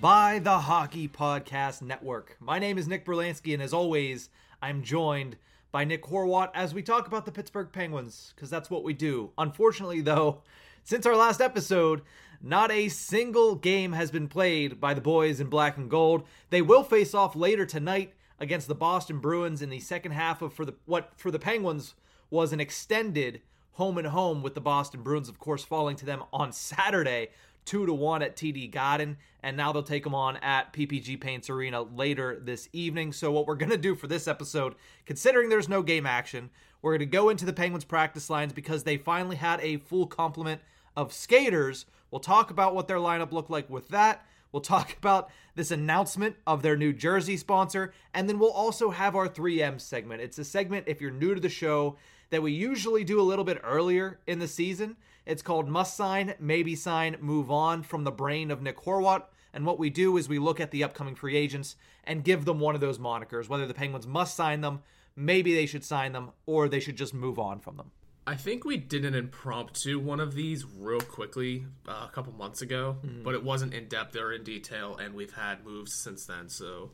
by the Hockey Podcast Network. My name is Nick Berlansky, and as always, I'm joined by Nick Horwat as we talk about the Pittsburgh Penguins, because that's what we do. Unfortunately, though, since our last episode, not a single game has been played by the boys in black and gold. They will face off later tonight against the Boston Bruins in the second half of for the what for the Penguins was an extended home and home with the Boston Bruins, of course, falling to them on Saturday, two to one at TD Garden, and now they'll take them on at PPG Paints Arena later this evening. So, what we're gonna do for this episode, considering there's no game action, we're gonna go into the Penguins practice lines because they finally had a full complement of skaters. We'll talk about what their lineup looked like with that. We'll talk about this announcement of their new jersey sponsor, and then we'll also have our 3M segment. It's a segment, if you're new to the show, that we usually do a little bit earlier in the season. It's called Must Sign, Maybe Sign, Move On from the brain of Nick Horwat. And what we do is we look at the upcoming free agents and give them one of those monikers, whether the Penguins must sign them, maybe they should sign them, or they should just move on from them. I think we did an impromptu one of these real quickly uh, a couple months ago, mm-hmm. but it wasn't in depth or in detail, and we've had moves since then. So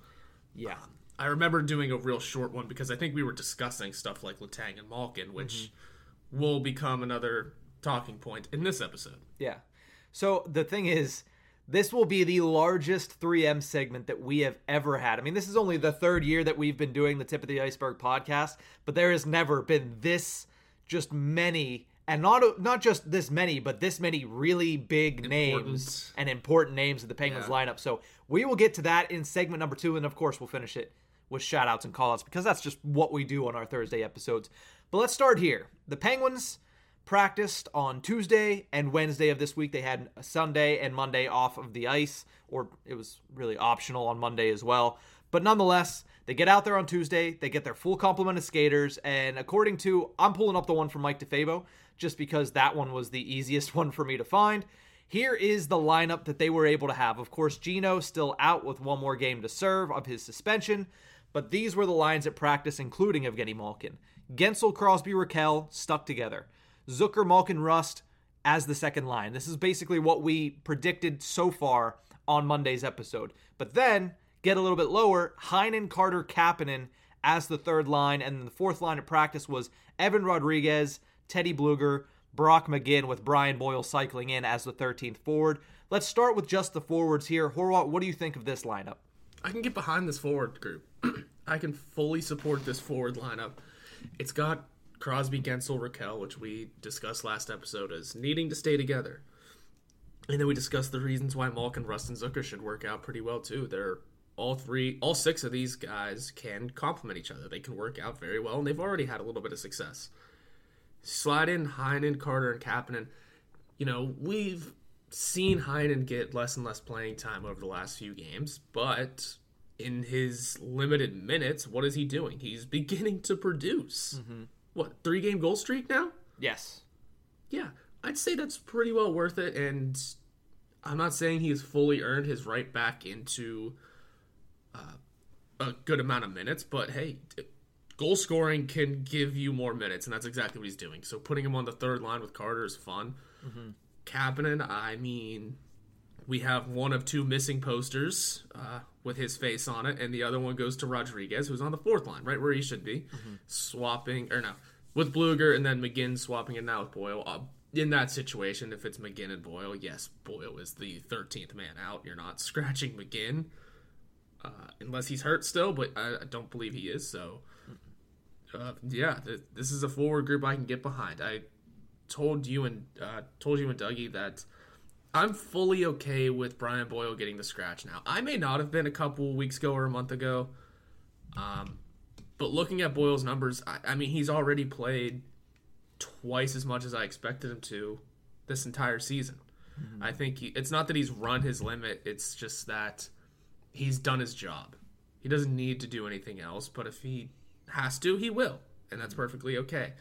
Yeah. Um, I remember doing a real short one because I think we were discussing stuff like Letang and Malkin, which mm-hmm. will become another talking point in this episode. Yeah. So the thing is, this will be the largest 3M segment that we have ever had. I mean, this is only the third year that we've been doing the Tip of the Iceberg podcast, but there has never been this just many and not not just this many, but this many really big names and important names of the Penguins Yeah. lineup. So we will get to that in segment number two, and of course we'll finish it with shout outs and call outs because that's just what we do on our Thursday episodes. But let's start here. The Penguins practiced on Tuesday and Wednesday of this week. They had Sunday and Monday off of the ice, or it was really optional on Monday as well. But nonetheless, they get out there on Tuesday, they get their full complement of skaters, and according to, I'm pulling up the one from Mike DeFabo just because that one was the easiest one for me to find. Here is the lineup that they were able to have. Of course, Gino still out with one more game to serve of his suspension, but these were the lines at practice, including Evgeny Malkin. Guentzel, Crosby, Rakell stuck together. Zucker, Malkin, Rust as the second line. This is basically what we predicted so far on Monday's episode. But then get a little bit lower, Heinen, Carter, Kapanen as the third line, and then the fourth line of practice was Evan Rodrigues, Teddy Blueger, Brock McGinn, with Brian Boyle cycling in as the 13th forward. Let's start with just the forwards here. Horwat, what do you think of this lineup? I can get behind this forward group. I can fully support this forward lineup. It's got Crosby, Guentzel, Rakell, which we discussed last episode as needing to stay together. And then we discussed the reasons why Malkin, Rust, and Zucker should work out pretty well too. They're all three, all six of these guys can complement each other. They can work out very well, and they've already had a little bit of success. Slide in Heinen, Carter, and Kapanen. You know, we've seen Heinen get less and less playing time over the last few games, but in his limited minutes, what is he doing? He's beginning to produce. Mm-hmm. What, three game goal streak now? Yes. Yeah, I'd say that's pretty well worth it. And I'm not saying he has fully earned his right back into uh, a good amount of minutes, but hey, goal scoring can give you more minutes, and that's exactly what he's doing. So putting him on the third line with Carter is fun. Kapanen, I mean, we have one of two missing posters uh, with his face on it, and the other one goes to Rodrigues, who's on the fourth line, right where he should be, swapping or no with Blueger, and then McGinn swapping it now with Boyle. Uh, in that situation, if it's McGinn and Boyle, yes, Boyle is the thirteenth man out. You're not scratching McGinn uh, unless he's hurt still, but I, I don't believe he is. So, uh, yeah, th- this is a forward group I can get behind. I told you and uh, told you and Dougie that I'm fully okay with Brian Boyle getting the scratch now. I may not have been a couple weeks ago or a month ago, um, but looking at Boyle's numbers, I, I mean, he's already played twice as much as I expected him to this entire season. I think he, it's not that he's run his limit; it's just that he's done his job. He doesn't need to do anything else, but if he has to, he will, and that's perfectly okay.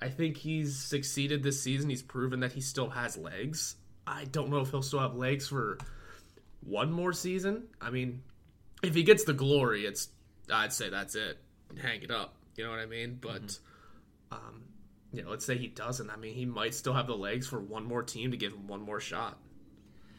I think he's succeeded this season. He's proven that he still has legs. I don't know if he'll still have legs for one more season. I mean, if he gets the glory, it's I'd say that's it. Hang it up. You know what I mean? But mm-hmm. um, you know, let's say he doesn't. I mean, he might still have the legs for one more team to give him one more shot.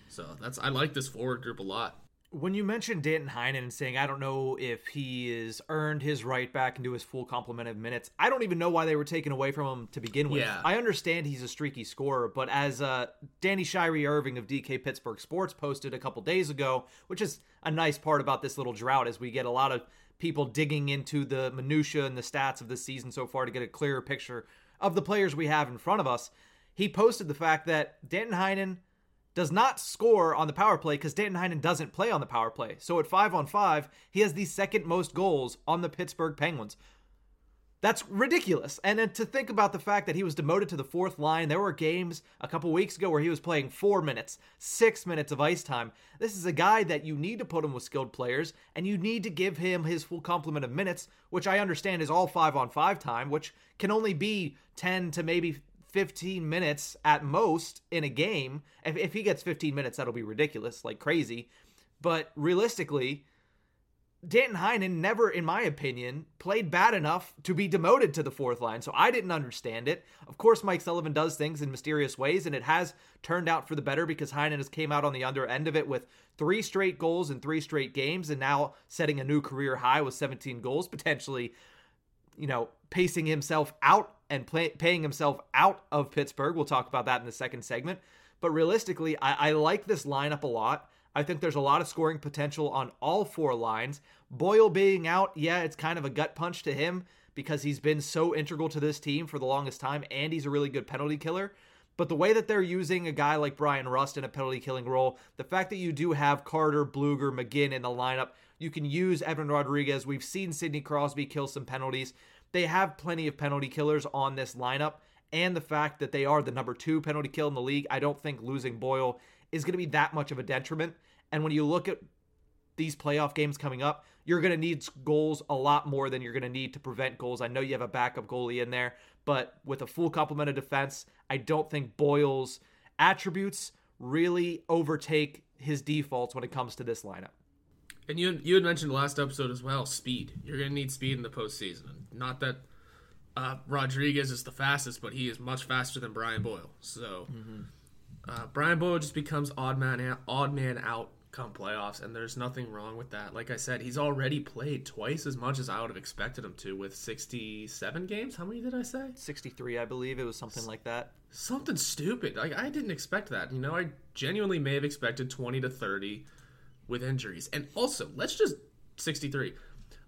So that's I like this forward group a lot. When you mentioned Danton Heinen and saying I don't know if he has earned his right back into his full complement of minutes, I don't even know why they were taken away from him to begin with. Yeah. I understand he's a streaky scorer, but as uh, Danny Shirey Irving of DK Pittsburgh Sports posted a couple days ago, which is a nice part about this little drought, as we get a lot of people digging into the minutia and the stats of this season so far to get a clearer picture of the players we have in front of us. He posted the fact that Danton Heinen does not score on the power play because Danton Heinen doesn't play on the power play. So at five on five, he has the second most goals on the Pittsburgh Penguins. That's ridiculous. And then to think about the fact that he was demoted to the fourth line, there were games a couple weeks ago where he was playing four minutes, six minutes of ice time. This is a guy that you need to put him with skilled players, and you need to give him his full complement of minutes, which I understand is all five on five time, which can only be 10 to maybe 15 minutes at most in a game. If, if he gets 15 minutes, that'll be ridiculous, like crazy. But realistically, Danton Heinen never, in my opinion, played bad enough to be demoted to the fourth line. So I didn't understand it. Of course, Mike Sullivan does things in mysterious ways, and it has turned out for the better because Heinen has came out on the under end of it with three straight goals in three straight games, and now setting a new career high with 17 goals, potentially, you know, pacing himself out and play, paying himself out of Pittsburgh. We'll talk about that in the second segment. But realistically, I, I like this lineup a lot. I think there's a lot of scoring potential on all four lines. Boyle being out, yeah, it's kind of a gut punch to him because he's been so integral to this team for the longest time and he's a really good penalty killer. But the way that they're using a guy like Bryan Rust in a penalty killing role, the fact that you do have Carter, Blueger, McGinn in the lineup, you can use Evan Rodrigues. We've seen Sidney Crosby kill some penalties they have plenty of penalty killers on this lineup. And the fact that they are the number two penalty kill in the league, I don't think losing Boyle is going to be that much of a detriment. And when you look at these playoff games coming up, you're going to need goals a lot more than you're going to need to prevent goals. I know you have a backup goalie in there, but with a full complement of defense, I don't think Boyle's attributes really overtake his defaults when it comes to this lineup. And you you had mentioned last episode as well, speed. You're going to need speed in the postseason. Not that uh, Rodrigues is the fastest, but he is much faster than Brian Boyle. So mm-hmm. uh, Brian Boyle just becomes odd man out, odd man out come playoffs, and there's nothing wrong with that. Like I said, he's already played twice as much as I would have expected him to with 67 games. How many did I say? 63, I believe. It was something S- like that. Something stupid. Like I didn't expect that. You know, I genuinely may have expected 20 to 30 with injuries. And also, let's just 63.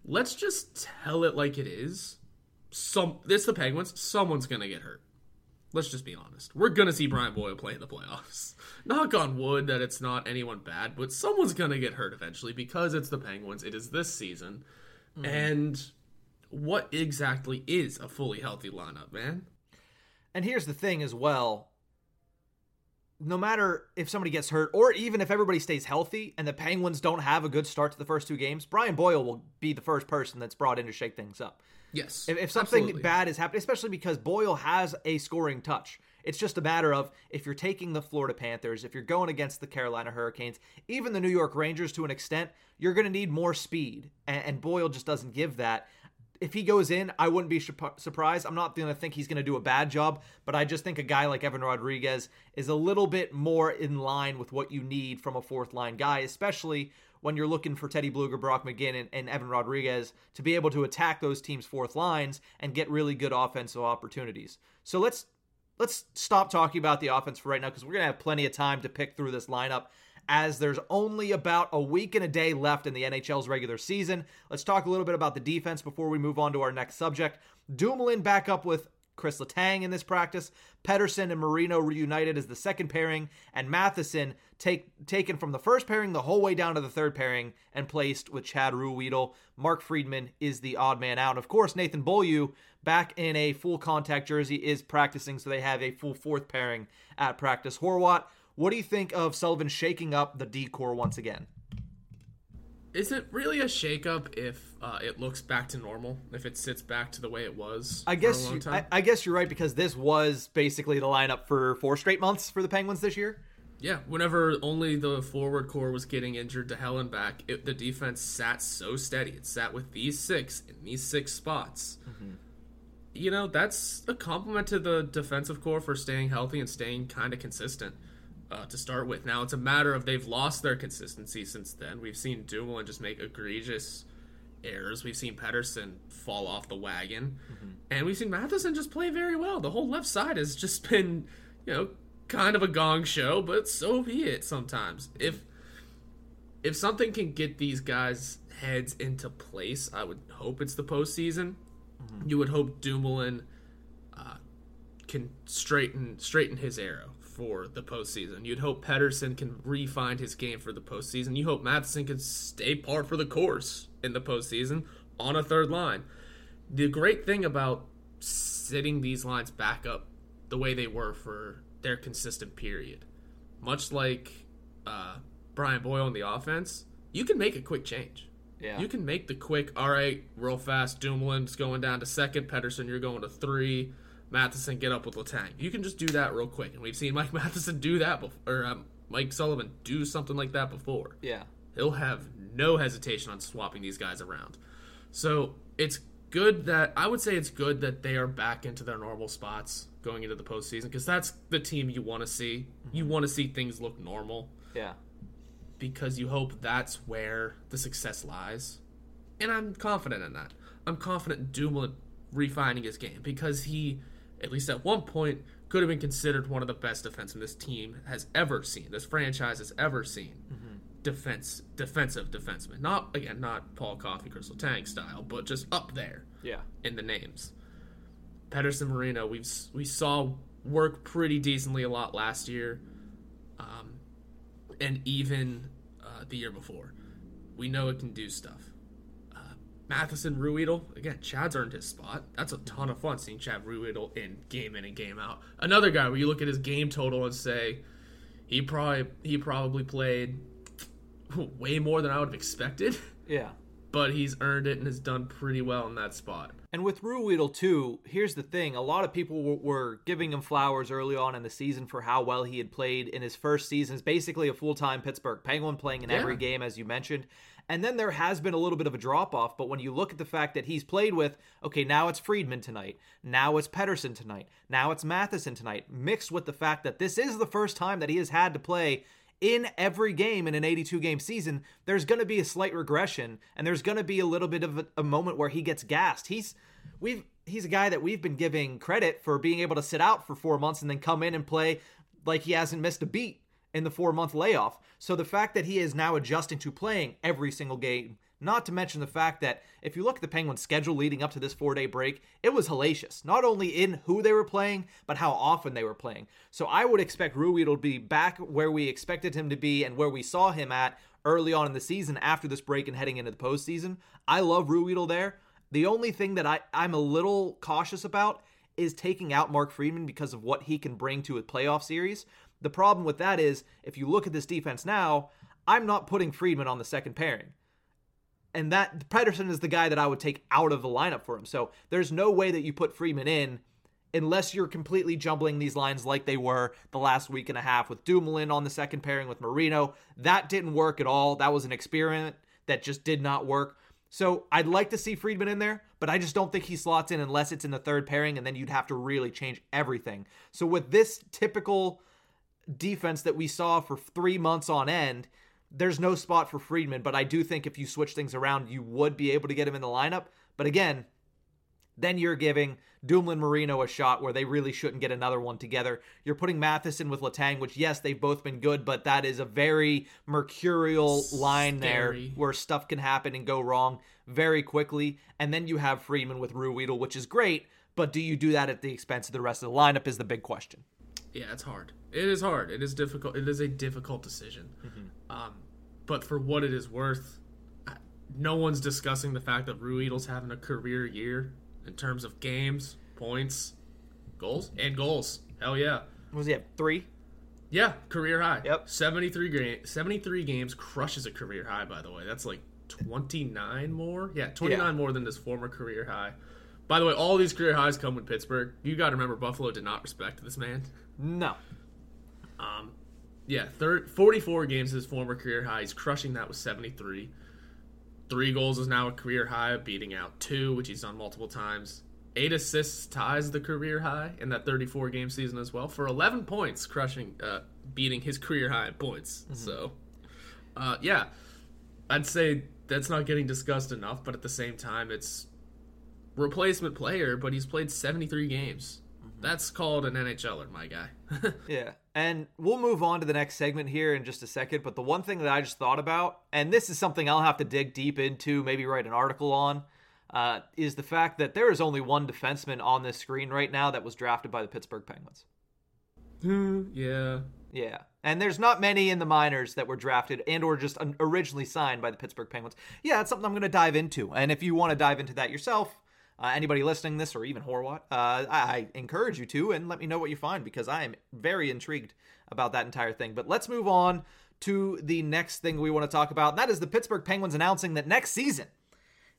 Let's just tell it like it is. Some it's the Penguins. Someone's gonna get hurt. Let's just be honest. We're gonna see Brian Boyle play in the playoffs. Knock on wood that it's not anyone bad, but someone's gonna get hurt eventually because it's the Penguins. It is this season. Mm. And what exactly is a fully healthy lineup, man? And here's the thing as well no matter if somebody gets hurt or even if everybody stays healthy and the Penguins don't have a good start to the first two games, Brian Boyle will be the first person that's brought in to shake things up. Yes. If, if something absolutely. bad is happening, especially because Boyle has a scoring touch. It's just a matter of if you're taking the Florida Panthers, if you're going against the Carolina Hurricanes, even the New York Rangers to an extent, you're going to need more speed. And, and Boyle just doesn't give that if he goes in, I wouldn't be surprised. I'm not going to think he's going to do a bad job, but I just think a guy like Evan Rodrigues is a little bit more in line with what you need from a fourth line guy, especially when you're looking for Teddy Blueger, Brock McGinn, and, and Evan Rodrigues to be able to attack those teams' fourth lines and get really good offensive opportunities. So let's let's stop talking about the offense for right now because we're going to have plenty of time to pick through this lineup as there's only about a week and a day left in the NHL's regular season. Let's talk a little bit about the defense before we move on to our next subject. Dumoulin back up with Kris Letang in this practice. Pettersson and Marino reunited as the second pairing, and Matheson take, taken from the first pairing the whole way down to the third pairing and placed with Chad Ruhwedel. Mark Friedman is the odd man out. Of course, Nathan Beaulieu back in a full contact jersey is practicing, so they have a full fourth pairing at practice. Horwat what do you think of Sullivan shaking up the decor once again? is it really a shakeup if uh, it looks back to normal? If it sits back to the way it was? I guess a long you, time? I, I guess you're right because this was basically the lineup for four straight months for the Penguins this year. Yeah, whenever only the forward core was getting injured to hell and back, it, the defense sat so steady. It sat with these six in these six spots. You know, that's a compliment to the defensive core for staying healthy and staying kind of consistent uh, to start with. Now, it's a matter of they've lost their consistency since then. We've seen Dumoulin just make egregious errors. We've seen Pettersson fall off the wagon. And we've seen Matheson just play very well. The whole left side has just been, you know, kind of a gong show, but so be it sometimes. If if something can get these guys' heads into place, I would hope it's the postseason. You would hope Dumoulin uh, can straighten straighten his arrow for the postseason. You'd hope Pettersson can refine his game for the postseason. You hope Matheson can stay par for the course in the postseason on a third line. The great thing about sitting these lines back up the way they were for their consistent period, much like uh, Brian Boyle on the offense, you can make a quick change. Yeah. You can make the quick, all right, real fast. Dumoulin's going down to second. Pettersson, you're going to three. Matheson, get up with Letang. You can just do that real quick. And we've seen Mike Matheson do that before, or um, Mike Sullivan do something like that before. Yeah. He'll have no hesitation on swapping these guys around. So it's good that, I would say it's good that they are back into their normal spots going into the postseason because that's the team you want to see. You want to see things look normal Yeah. because you hope that's where the success lies. And I'm confident in that. I'm confident in Dumoulin refining his game because he, at least at one point, could have been considered one of the best defensemen this team has ever seen, this franchise has ever seen. Defense, defensive defenseman. Not again, not Paul Coffey, Kris Letang style, but just up there Yeah. in the names. Pettersson Marino, we've we saw work pretty decently a lot last year, um, and even uh, the year before. We know it can do stuff. Matheson Ruhwedel, again, Chad's earned his spot. That's a ton of fun seeing Chad Ruhwedel in game in and game out. Another guy where you look at his game total and say he probably he probably played way more than I would have expected, Yeah. but he's earned it and has done pretty well in that spot. And with Ruhwedel too, here's the thing: a lot of people were, were giving him flowers early on in the season for how well he had played in his first season. It's basically a full-time Pittsburgh Penguin playing in every game, as you mentioned. And then there has been a little bit of a drop off. But when you look at the fact that he's played with, okay, now it's Friedman tonight, now it's Pettersson tonight, now it's Matheson tonight, mixed with the fact that this is the first time that he has had to play in every game in an 82 game season, there's going to be a slight regression and there's going to be a little bit of a, a moment where he gets gassed. He's we've he's a guy that we've been giving credit for being able to sit out for 4 months and then come in and play like he hasn't missed a beat in the 4 month layoff. So the fact that he is now adjusting to playing every single game not to mention the fact that if you look at the Penguins' schedule leading up to this four day break, it was hellacious. Not only in who they were playing, but how often they were playing. So I would expect Ruhwedel to be back where we expected him to be and where we saw him at early on in the season after this break and heading into the postseason. I love Ruhwedel there. The only thing that I, I'm a little cautious about is taking out Mark Friedman because of what he can bring to a playoff series. The problem with that is if you look at this defense now, I'm not putting Friedman on the second pairing and that Pettersson is the guy that I would take out of the lineup for him. So there's no way that you put Friedman in unless you're completely jumbling these lines like they were the last week and a half with Dumoulin on the second pairing with Marino. That didn't work at all. That was an experiment that just did not work. So I'd like to see Friedman in there, but I just don't think he slots in unless it's in the third pairing, and then you'd have to really change everything. So with this typical defense that we saw for three months on end, there's no spot for Friedman, but I do think if you switch things around, you would be able to get him in the lineup. But again, then you're giving Dumoulin Marino a shot where they really shouldn't get another one together. You're putting Matheson with Letang, which yes, they've both been good, but that is a very mercurial line there where stuff can happen and go wrong very quickly. And then you have Friedman with Ruhwedel, which is great, but do you do that at the expense of the rest of the lineup is the big question. Yeah, it's hard. It is hard. It is difficult. It is a difficult decision. Um, but for what it is worth, no one's discussing the fact that Ruhwedel's having a career year in terms of games, points, goals, and goals. Hell yeah. What was he at? Three? Yeah, career high. Yep. 73 ga- 73 games crushes a career high by the way. That's like 29 more. Yeah, 29 yeah. more than his former career high. By the way, all these career highs come with Pittsburgh. You got to remember, Buffalo did not respect this man. No. Um, yeah, 30, 44 games is his former career high. He's crushing that with 73. Three goals is now a career high, beating out two, which he's done multiple times. Eight assists ties the career high in that 34 game season as well for 11 points, crushing, uh, beating his career high in points. Mm-hmm. So, uh, yeah, I'd say that's not getting discussed enough, but at the same time, it's replacement player, but he's played 73 games. That's called an NHLer, my guy. yeah. And we'll move on to the next segment here in just a second. But the one thing that I just thought about, and this is something I'll have to dig deep into, maybe write an article on, uh, is the fact that there is only one defenseman on this screen right now that was drafted by the Pittsburgh Penguins. yeah. Yeah. And there's not many in the minors that were drafted and or just originally signed by the Pittsburgh Penguins. Yeah, that's something I'm going to dive into. And if you want to dive into that yourself, uh, anybody listening this or even Horwat, uh, I, I encourage you to and let me know what you find because I am very intrigued about that entire thing. But let's move on to the next thing we want to talk about. And that is the Pittsburgh Penguins announcing that next season,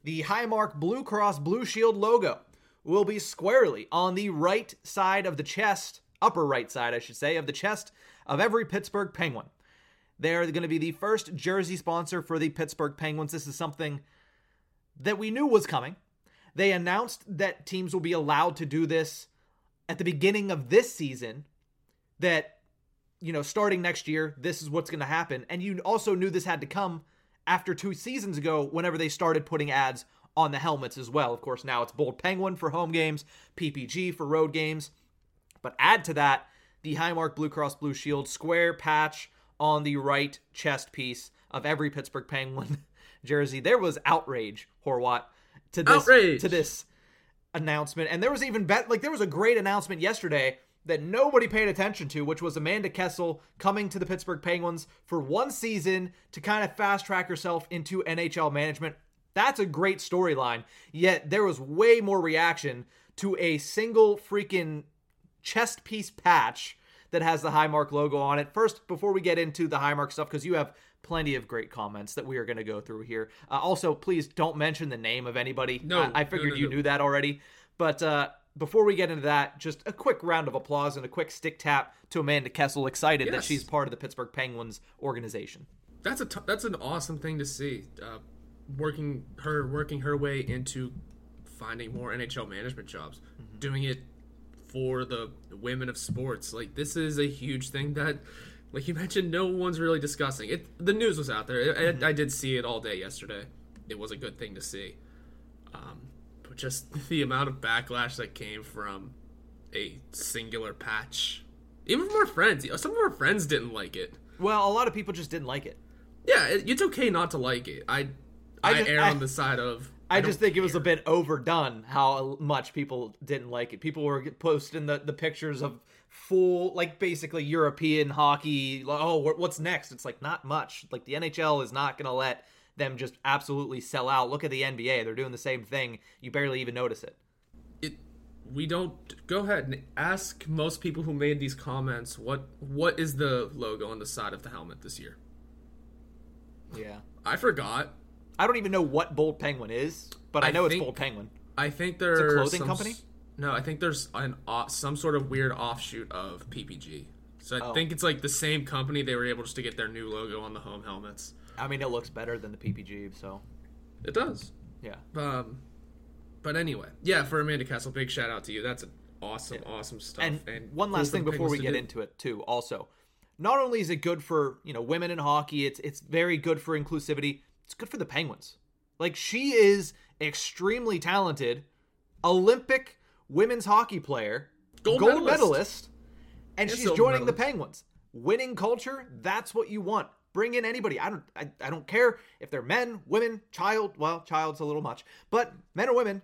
the Highmark Blue Cross Blue Shield logo will be squarely on the right side of the chest, upper right side, I should say, of the chest of every Pittsburgh Penguin. They're going to be the first jersey sponsor for the Pittsburgh Penguins. This is something that we knew was coming. They announced that teams will be allowed to do this at the beginning of this season, that, you know, starting next year, this is what's going to happen. And you also knew this had to come after two seasons ago, whenever they started putting ads on the helmets as well. Of course, now it's Bold Penguin for home games, PPG for road games. But add to that the Highmark Blue Cross Blue Shield square patch on the right chest piece of every Pittsburgh Penguin jersey. There was outrage, Horwat, to this Outrage. to this announcement. And there was even bet like there was a great announcement yesterday that nobody paid attention to, which was Amanda Kessel coming to the Pittsburgh Penguins for one season to kind of fast track herself into NHL management. That's a great storyline. Yet there was way more reaction to a single freaking chest piece patch that has the Highmark logo on it. First, before we get into the Highmark stuff, because you have plenty of great comments that we are going to go through here. Uh, also, please don't mention the name of anybody. No, I, I figured no, no, you knew that already. But uh, before we get into that, just a quick round of applause and a quick stick tap to Amanda Kessel, excited yes. that she's part of the Pittsburgh Penguins organization. That's a t- that's an awesome thing to see. Uh, working her working her way into finding more NHL management jobs, mm-hmm. doing it for the women of sports. Like this is a huge thing that like you mentioned, no one's really discussing it. The news was out there. mm-hmm. I, I, did see it all day yesterday. It was a good thing to see. Um, but just the amount of backlash that came from a singular patch, even from our friends. Some of our friends didn't like it. Well, a lot of people just didn't like it. Yeah, it's okay not to like it. I I, I just, err I, on the side of. I, I just think care. it was a bit overdone how much people didn't like it. People were posting the, the pictures of full like basically European hockey. Oh, what's next? It's like not much. Like the NHL is not going to let them just absolutely sell out. Look at the NBA; they're doing the same thing. You barely even notice it. It. We don't go ahead and ask most people who made these comments what what is the logo on the side of the helmet this year. Yeah, I forgot. I don't even know what Bold Penguin is, but I, I know think, it's Bold Penguin. I think there's a clothing company. No, I think there's an some sort of weird offshoot of PPG. So I oh. think it's like the same company. They were able just to get their new logo on the home helmets. I mean, it looks better than the PPG, so it does. Yeah. Um, but anyway, yeah. For Amanda Kessel, big shout out to you. That's awesome, yeah. awesome stuff. And, and one last thing before we get do. into it, too. Also, not only is it good for you know women in hockey, it's it's very good for inclusivity. It's good for the Penguins. Like she is extremely talented, Olympic women's hockey player, gold, gold medalist. medalist. and she's joining the Penguins. Winning culture, that's what you want. Bring in anybody. I don't I, I don't care if they're men, women, child. Well, child's a little much, but men or women,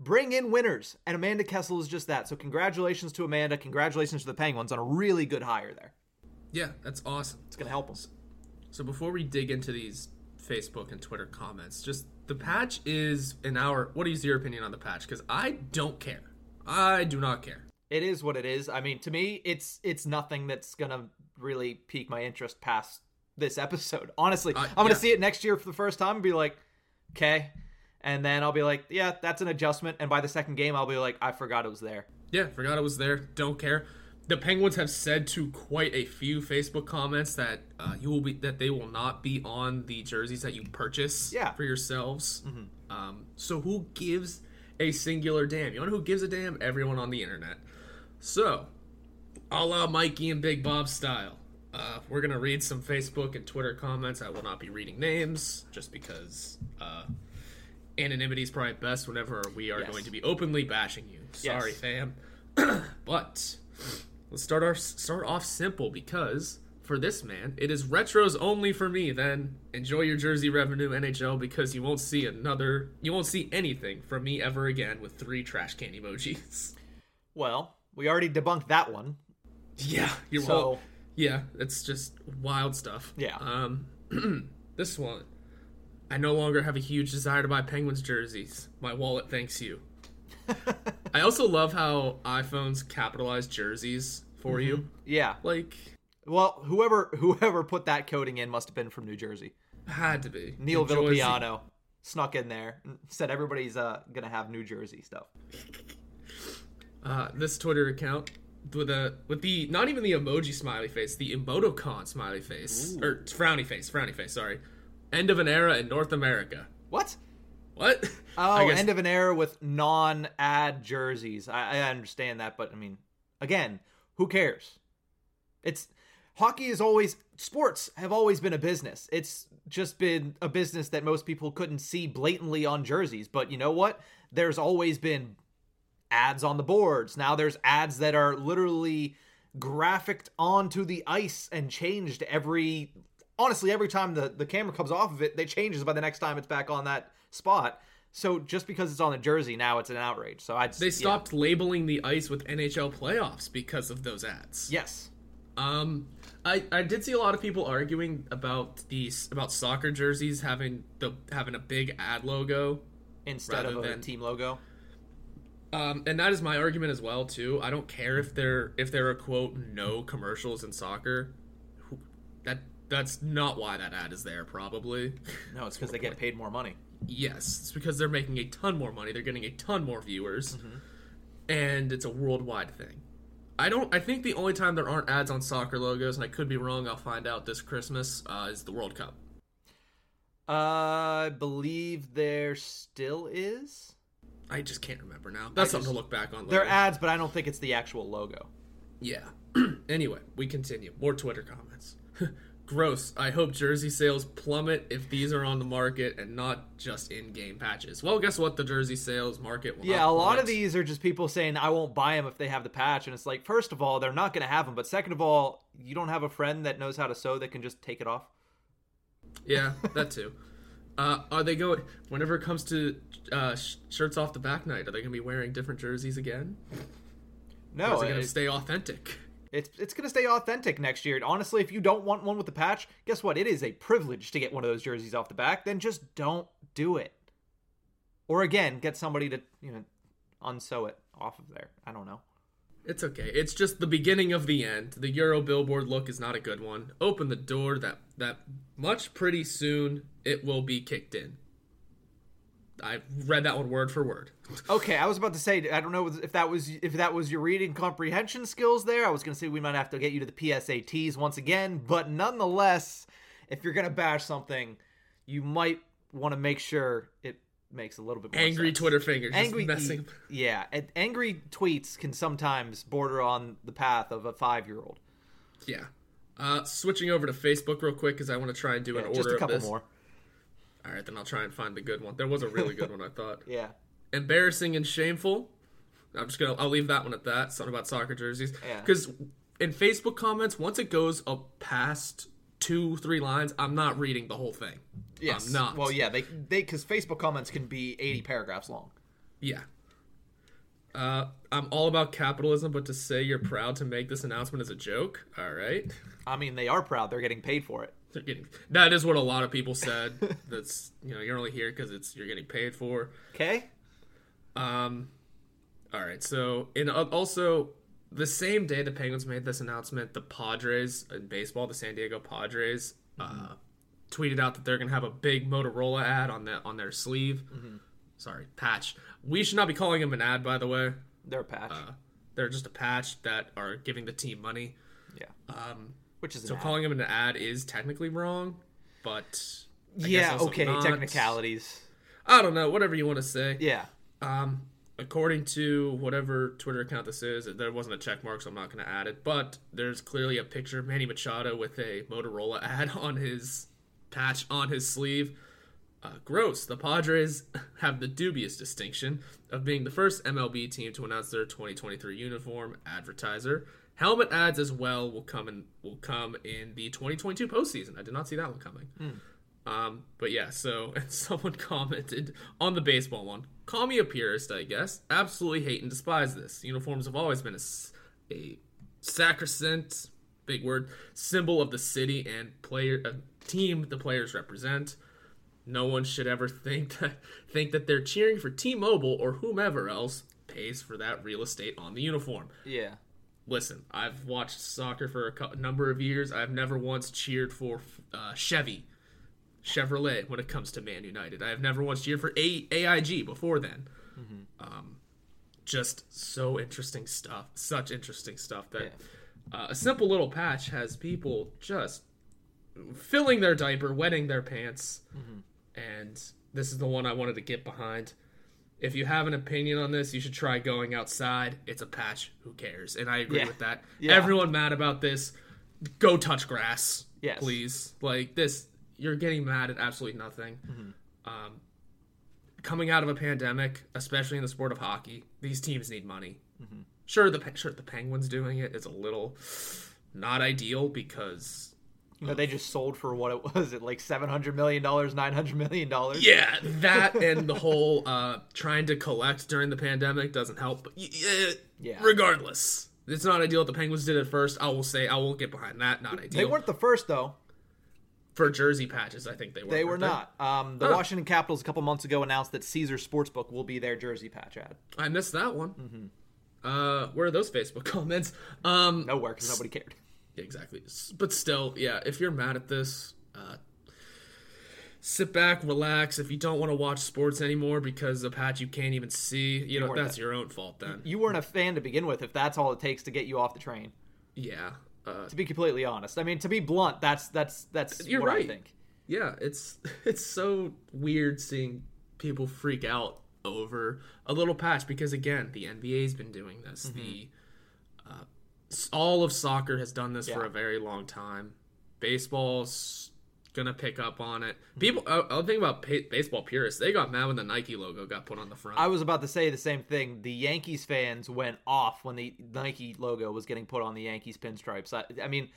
bring in winners. And Amanda Kessel is just that. So congratulations to Amanda. Congratulations to the Penguins on a really good hire there. Yeah, that's awesome. It's gonna help us. So before we dig into these Facebook and Twitter comments, just the patch is an hour. What is your opinion on the patch? Because I don't care. I do not care. It is what it is. I mean, to me, it's it's nothing that's gonna really pique my interest past this episode. Honestly, Uh, I'm gonna yeah. see it next year for the first time and be like, okay, and then I'll be like, yeah, that's an adjustment. And by the second game, I'll be like, I forgot it was there. Yeah, forgot it was there. Don't care. The Penguins have said to quite a few Facebook comments that uh, you will be that they will not be on the jerseys that you purchase Yeah. for yourselves. Um, so who gives a singular damn? You know who gives a damn? Everyone on the internet. So, a la Mikey and Big Bob style, uh, we're gonna read some Facebook and Twitter comments. I will not be reading names just because uh, anonymity is probably best whenever we are Yes. going to be openly bashing you. Sorry, Yes. fam. but let's start our start off simple because for this man, it is retros only for me. Then enjoy your jersey revenue NHL because you won't see another, you won't see anything from me ever again with three trash can emojis. Well, we already debunked that one. Yeah, you're So- well, yeah, it's just wild stuff. Yeah. Um, this one, I no longer have a huge desire to buy Penguins jerseys. My wallet thanks you. I also love how iPhones capitalize jerseys for you. Yeah. Like, Well, whoever whoever put that coding in must have been from New Jersey. had to be Neil New Jersey. Villapiano snuck in there and said everybody's uh, gonna have New Jersey stuff. Uh, this Twitter account with a with the not even the emoji smiley face, the emoticon smiley face or frowny face, frowny face. Sorry, end of an era in North America. What? What? Oh, guess- end of an era with non-ad jerseys. I, I understand that, but I mean, again, who cares? It's hockey is always sports have always been a business. It's just been a business that most people couldn't see blatantly on jerseys. But you know what? There's always been ads on the boards. Now there's ads that are literally graphicked onto the ice and changed every honestly every time the, the camera comes off of it, they changes by the next time it's back on that spot. So just because it's on the jersey now it's an outrage. So I They stopped labeling the ice with NHL playoffs because of those ads. Yes. Um, I, I did see a lot of people arguing about these about soccer jerseys having the having a big ad logo. Instead of a than- team logo. Um, and that is my argument as well too. I don't care if there if there are quote no commercials in soccer. That that's not why that ad is there. Probably. No, it's because they get paid more money. Yes, it's because they're making a ton more money. They're getting a ton more viewers, and it's a worldwide thing. I don't. I think the only time there aren't ads on soccer logos, and I could be wrong. I'll find out this Christmas. Uh, is the World Cup. I believe there still is. I just can't remember now. That's I something just- to look back on. There are ads, but I don't think it's the actual logo. Yeah. anyway, we continue. More Twitter comments. Gross. I hope jersey sales plummet if these are on the market and not just in-game patches. Well, guess what? The jersey sales market will Yeah, a lot of these are just people saying I won't buy them if they have the patch, and it's like, first of all, they're not going to have them, but second of all, you don't have a friend that knows how to sew that can just take it off. Yeah, that too. Uh, are they going whenever it comes to uh, sh- shirts off the back night? Are they going to be wearing different jerseys again? Or No, is it going to stay authentic? It's it's going to stay authentic next year. Honestly, if you don't want one with the patch, guess what? It is a privilege to get one of those jerseys off the back. Then just don't do it. Or again, get somebody to you know unsew it off of there. I don't know. It's okay. It's just the beginning of the end. The Euro billboard look is not a good one. Open the door that that much pretty soon it will be kicked in. I read that one word for word. Okay, I was about to say I don't know if that was if that was your reading comprehension skills there. I was going to say we might have to get you to the PSATs once again, but nonetheless, if you're going to bash something, you might want to make sure it makes a little bit more Angry sense. Twitter fingers Angry messing. Yeah, and angry tweets can sometimes border on the path of a 5-year-old. Yeah. Uh, switching over to Facebook real quick because I want to try and do an order Just a couple of this. more. All right, then I'll try and find the good one. There was a really good one I thought. Yeah. embarrassing and shameful. I'm just gonna I'll leave that one at that. Something about soccer jerseys. Yeah. Because in Facebook comments, once it goes up past two, three lines, I'm not reading the whole thing. Yes. I'm not. Well, yeah, they they cuz Facebook comments can be 80 paragraphs long. Yeah. Uh, I'm all about capitalism, but to say you're proud to make this announcement is a joke. All right. I mean, they are proud. They're getting paid for it. They're getting, that is what a lot of people said. That's you know you're only here because it's you're getting paid for. Okay? Um, all right. So, in uh, also the same day the Penguins made this announcement, the Padres in baseball, the San Diego Padres, uh, tweeted out that they're gonna have a big Motorola ad on that on their sleeve. Sorry, patch. We should not be calling them an ad, by the way. They're a patch. Uh, they're just a patch that are giving the team money. yeah. Um, Which is so an ad. calling them an ad is technically wrong, but I Yeah. Okay. not. Technicalities. I don't know. Whatever you want to say. Yeah. Um, according to whatever Twitter account this is, there wasn't a check mark, so I'm not going to add it. But there's clearly a picture of Manny Machado with a Motorola ad on his patch on his sleeve. Uh, gross. The Padres have the dubious distinction of being the first MLB team to announce their 2023 uniform advertiser. Helmet ads as well will come in will come in the 2022 postseason. I did not see that one coming. Um, but yeah, so and someone commented on the baseball one. Call me a purist, I guess. Absolutely hate and despise this. Uniforms have always been a sacrosanct, big word, symbol of the city and player a team the players represent. No one should ever think that think that they're cheering for T-Mobile or whomever else pays for that real estate on the uniform Yeah. Listen, I've watched soccer for a number of years. I've never once cheered for uh, Chevy, Chevrolet when it comes to Man United. I have never once cheered for a- AIG before then. Um, just so interesting stuff. Such interesting stuff that uh, a simple little patch has people just filling their diaper, wetting their pants, and this is the one I wanted to get behind. If you have an opinion on this, you should try going outside. It's a patch. Who cares? And I agree Yeah. with that. Yeah. Everyone mad about this. Go touch grass, Yes. please. Like this, you're getting mad at absolutely nothing. Um, coming out of a pandemic, especially in the sport of hockey, these teams need money. Sure, the sure the Penguins doing it is a little not ideal because Know, they just sold for what it was, at like seven hundred million dollars, nine hundred million dollars. Yeah, that and the whole uh, trying to collect during the pandemic doesn't help. But y- y- Yeah. regardless, it's not ideal. What the Penguins did it first. I will say I won't get behind that. Not ideal. They weren't the first though. for jersey patches. I think they were. They were not. Um, the Huh. Washington Capitals a couple months ago announced that Caesar Sportsbook will be their jersey patch ad. I missed that one. Mm-hmm. Uh, where are those Facebook comments? Um, Nowhere because nobody cared. Exactly. But still, yeah. If you're mad at this, uh, sit back, relax. If you don't want to watch sports anymore because of patch you can't even see, you know that's that- your own fault then. You weren't a fan to begin with. If that's all it takes to get you off the train, Yeah. Uh, to be completely honest, I mean, to be blunt, that's that's that's You're what I right. think. yeah, it's it's so weird seeing people freak out over a little patch because again, the NBA's been doing this. The uh, all of soccer has done this for a very long time. Baseball's gonna pick up on it. Mm-hmm. People, I, I think about baseball purists. They got mad when the Nike logo got put on the front. I was about to say the same thing. The Yankees fans went off when the Nike logo was getting put on the Yankees pinstripes. I, I mean,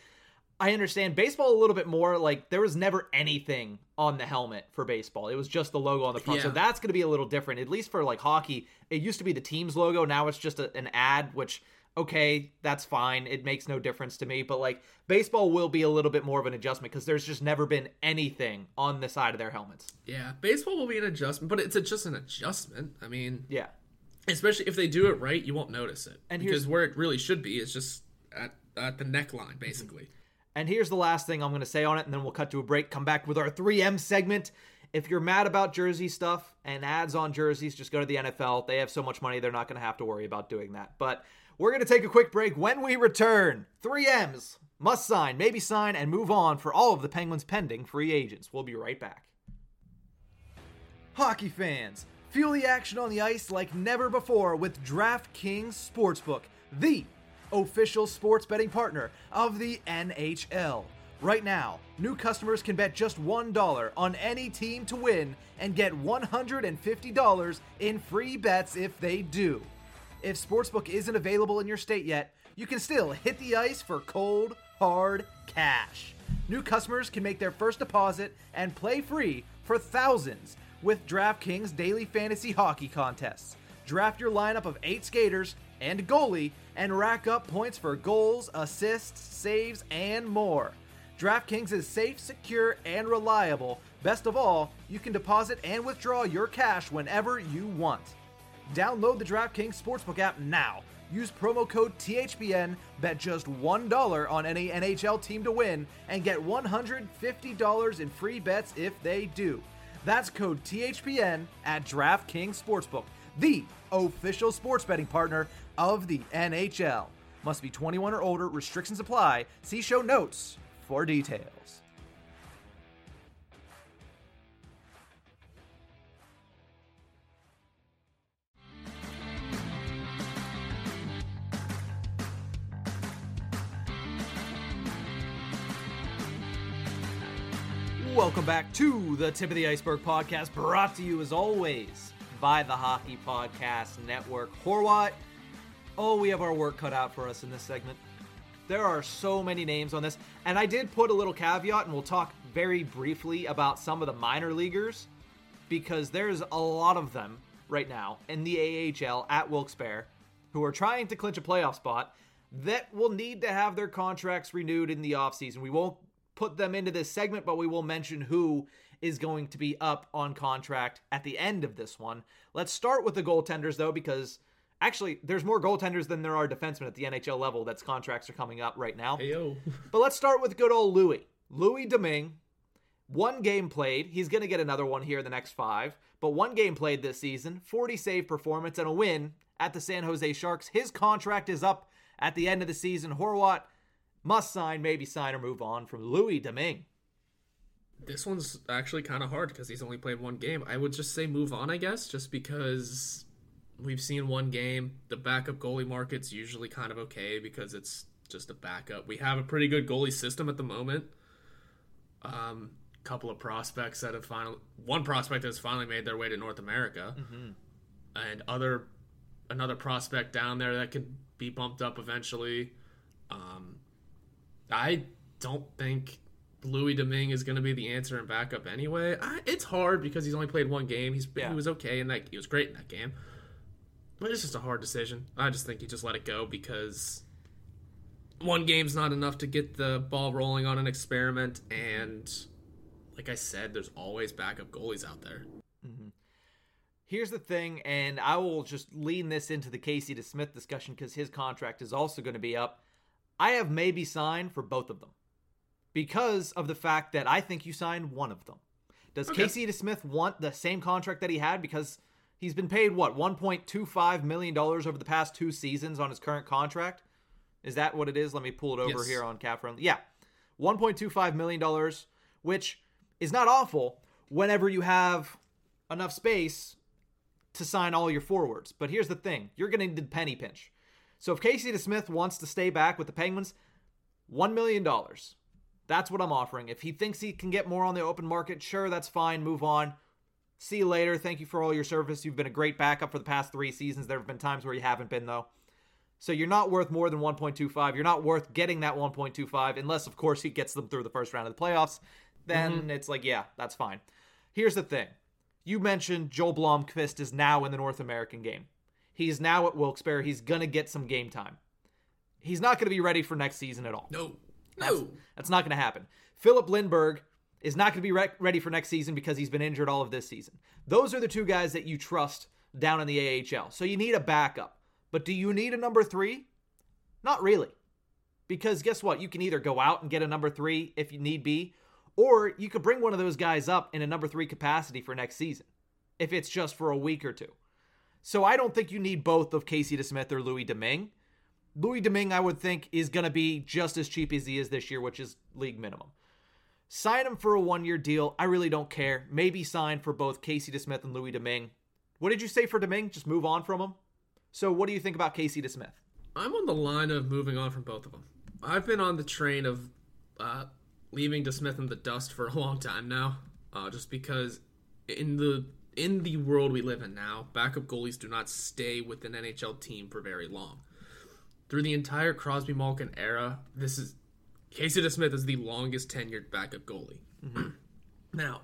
I understand baseball a little bit more. Like there was never anything on the helmet for baseball. It was just the logo on the front. So that's going to be a little different. At least for like hockey, it used to be the team's logo. Now it's just a, an ad, which okay, that's fine. It makes no difference to me. But like baseball will be a little bit more of an adjustment because there's just never been anything on the side of their helmets. yeah, baseball will be an adjustment, but it's a, just an adjustment. I mean, Yeah. especially if they do it right, you won't notice it. And because where it really should be is just at at the neckline, basically. Mm-hmm. And here's the last thing I'm going to say on it, and then we'll cut to a break, come back with our 3M segment. If you're mad about jersey stuff and ads on jerseys, just go to the NFL. They have so much money, they're not going to have to worry about doing that. But we're going to take a quick break. When we return, 3Ms must sign, maybe sign, and move on for all of the Penguins' pending free agents. We'll be right back. Hockey fans, feel the action on the ice like never before with DraftKings Sportsbook, the official sports betting partner of the NHL. Right now, new customers can bet just $1 on any team to win and get $150 in free bets if they do. If Sportsbook isn't available in your state yet, you can still hit the ice for cold, hard cash. New customers can make their first deposit and play free for thousands with DraftKings daily fantasy hockey contests. Draft your lineup of eight skaters and goalie and rack up points for goals, assists, saves, and more. DraftKings is safe, secure, and reliable. Best of all, you can deposit and withdraw your cash whenever you want. Download the DraftKings Sportsbook app now. Use promo code THPN, bet just $1 on any NHL team to win, and get $150 in free bets if they do. That's code THPN at DraftKings Sportsbook, the official sports betting partner of the NHL. Must be 21 or older, restrictions apply. See show notes for details. Welcome back to the Tip of the Iceberg podcast, brought to you as always by the Hockey Podcast Network. Horwat, oh, we have our work cut out for us in this segment. There are so many names on this, and I did put a little caveat, and we'll talk very briefly about some of the minor leaguers because there's a lot of them right now in the AHL at Wilkes-Barre who are trying to clinch a playoff spot that will need to have their contracts renewed in the offseason. We won't put them into this segment, but we will mention who is going to be up on contract at the end of this one. Let's start with the goaltenders, though, because actually, there's more goaltenders than there are defensemen at the NHL level that's contracts are coming up right now. Hey. But let's start with good old Louis. Louis Domingue, one game played. He's going to get another one here in the next five, but one game played this season, 40 save performance, and a win at the San Jose Sharks. His contract is up at the end of the season. Horwat must sign, maybe sign or move on from Louis Domingue. This one's actually kind of hard because he's only played one game. I would just say move on, I guess, just because we've seen one game. The backup goalie market's usually kind of okay because it's just a backup. We have a pretty good goalie system at the moment. Um, couple of prospects that have finally one prospect has finally made their way to North America, and other another prospect down there that could be bumped up eventually. Um, I don't think Louis Domingue is going to be the answer and backup anyway. I, it's hard because he's only played one game. He's Yeah. he was okay in that he was great in that game, but it's just a hard decision. I just think you just let it go because one game's not enough to get the ball rolling on an experiment, and like I said, there's always backup goalies out there. Mm-hmm. Here's the thing, and I will just lean this into the Casey DeSmith discussion because his contract is also going to be up. I have maybe signed for both of them because of the fact that I think you signed one of them. Does Okay. Casey DeSmith want the same contract that he had because he's been paid what 1.25 million dollars over the past two seasons on his current contract? Is that what it is? Let me pull it over Yes. here on Cap Friendly. Yeah, 1.25 million dollars, which is not awful whenever you have enough space to sign all your forwards. But here's the thing you're going to penny pinch. So if Casey DeSmith wants to stay back with the Penguins, $1 million. That's what I'm offering. If he thinks he can get more on the open market, sure, that's fine. Move on. See you later. Thank you for all your service. You've been a great backup for the past three seasons. There have been times where you haven't been, though. So you're not worth more than 1.25. You're not worth getting that 1.25 unless, of course, he gets them through the first round of the playoffs. Then mm-hmm. it's like, yeah, that's fine. Here's the thing. You mentioned Joel Blomqvist is now in the North American game. He's now at Wilkes-Barre. He's going to get some game time. He's not going to be ready for next season at all. No, That's, no. that's not going to happen. Filip Lindberg is not going to be re- ready for next season because he's been injured all of this season. Those are the two guys that you trust down in the AHL. So you need a backup. But do you need a number three? Not really. Because guess what? You can either go out and get a number three if you need be, or you could bring one of those guys up in a number three capacity for next season, if it's just for a week or two. So I don't think you need both of Casey DeSmith or Louis Domingue. Louis Domingue, I would think, is going to be just as cheap as he is this year, which is league minimum. Sign him for a one year deal. I really don't care. Maybe sign for both Casey DeSmith and Louis Domingue. What did you say for Domingue? Just move on from him? So, what do you think about Casey DeSmith? I'm on the line of moving on from both of them. I've been on the train of uh, leaving DeSmith in the dust for a long time now, uh, just because in the in the world we live in now, backup goalies do not stay with an NHL team for very long. Through the entire Crosby Malkin era, this is Casey DeSmith is the longest tenured backup goalie. Mm-hmm. now,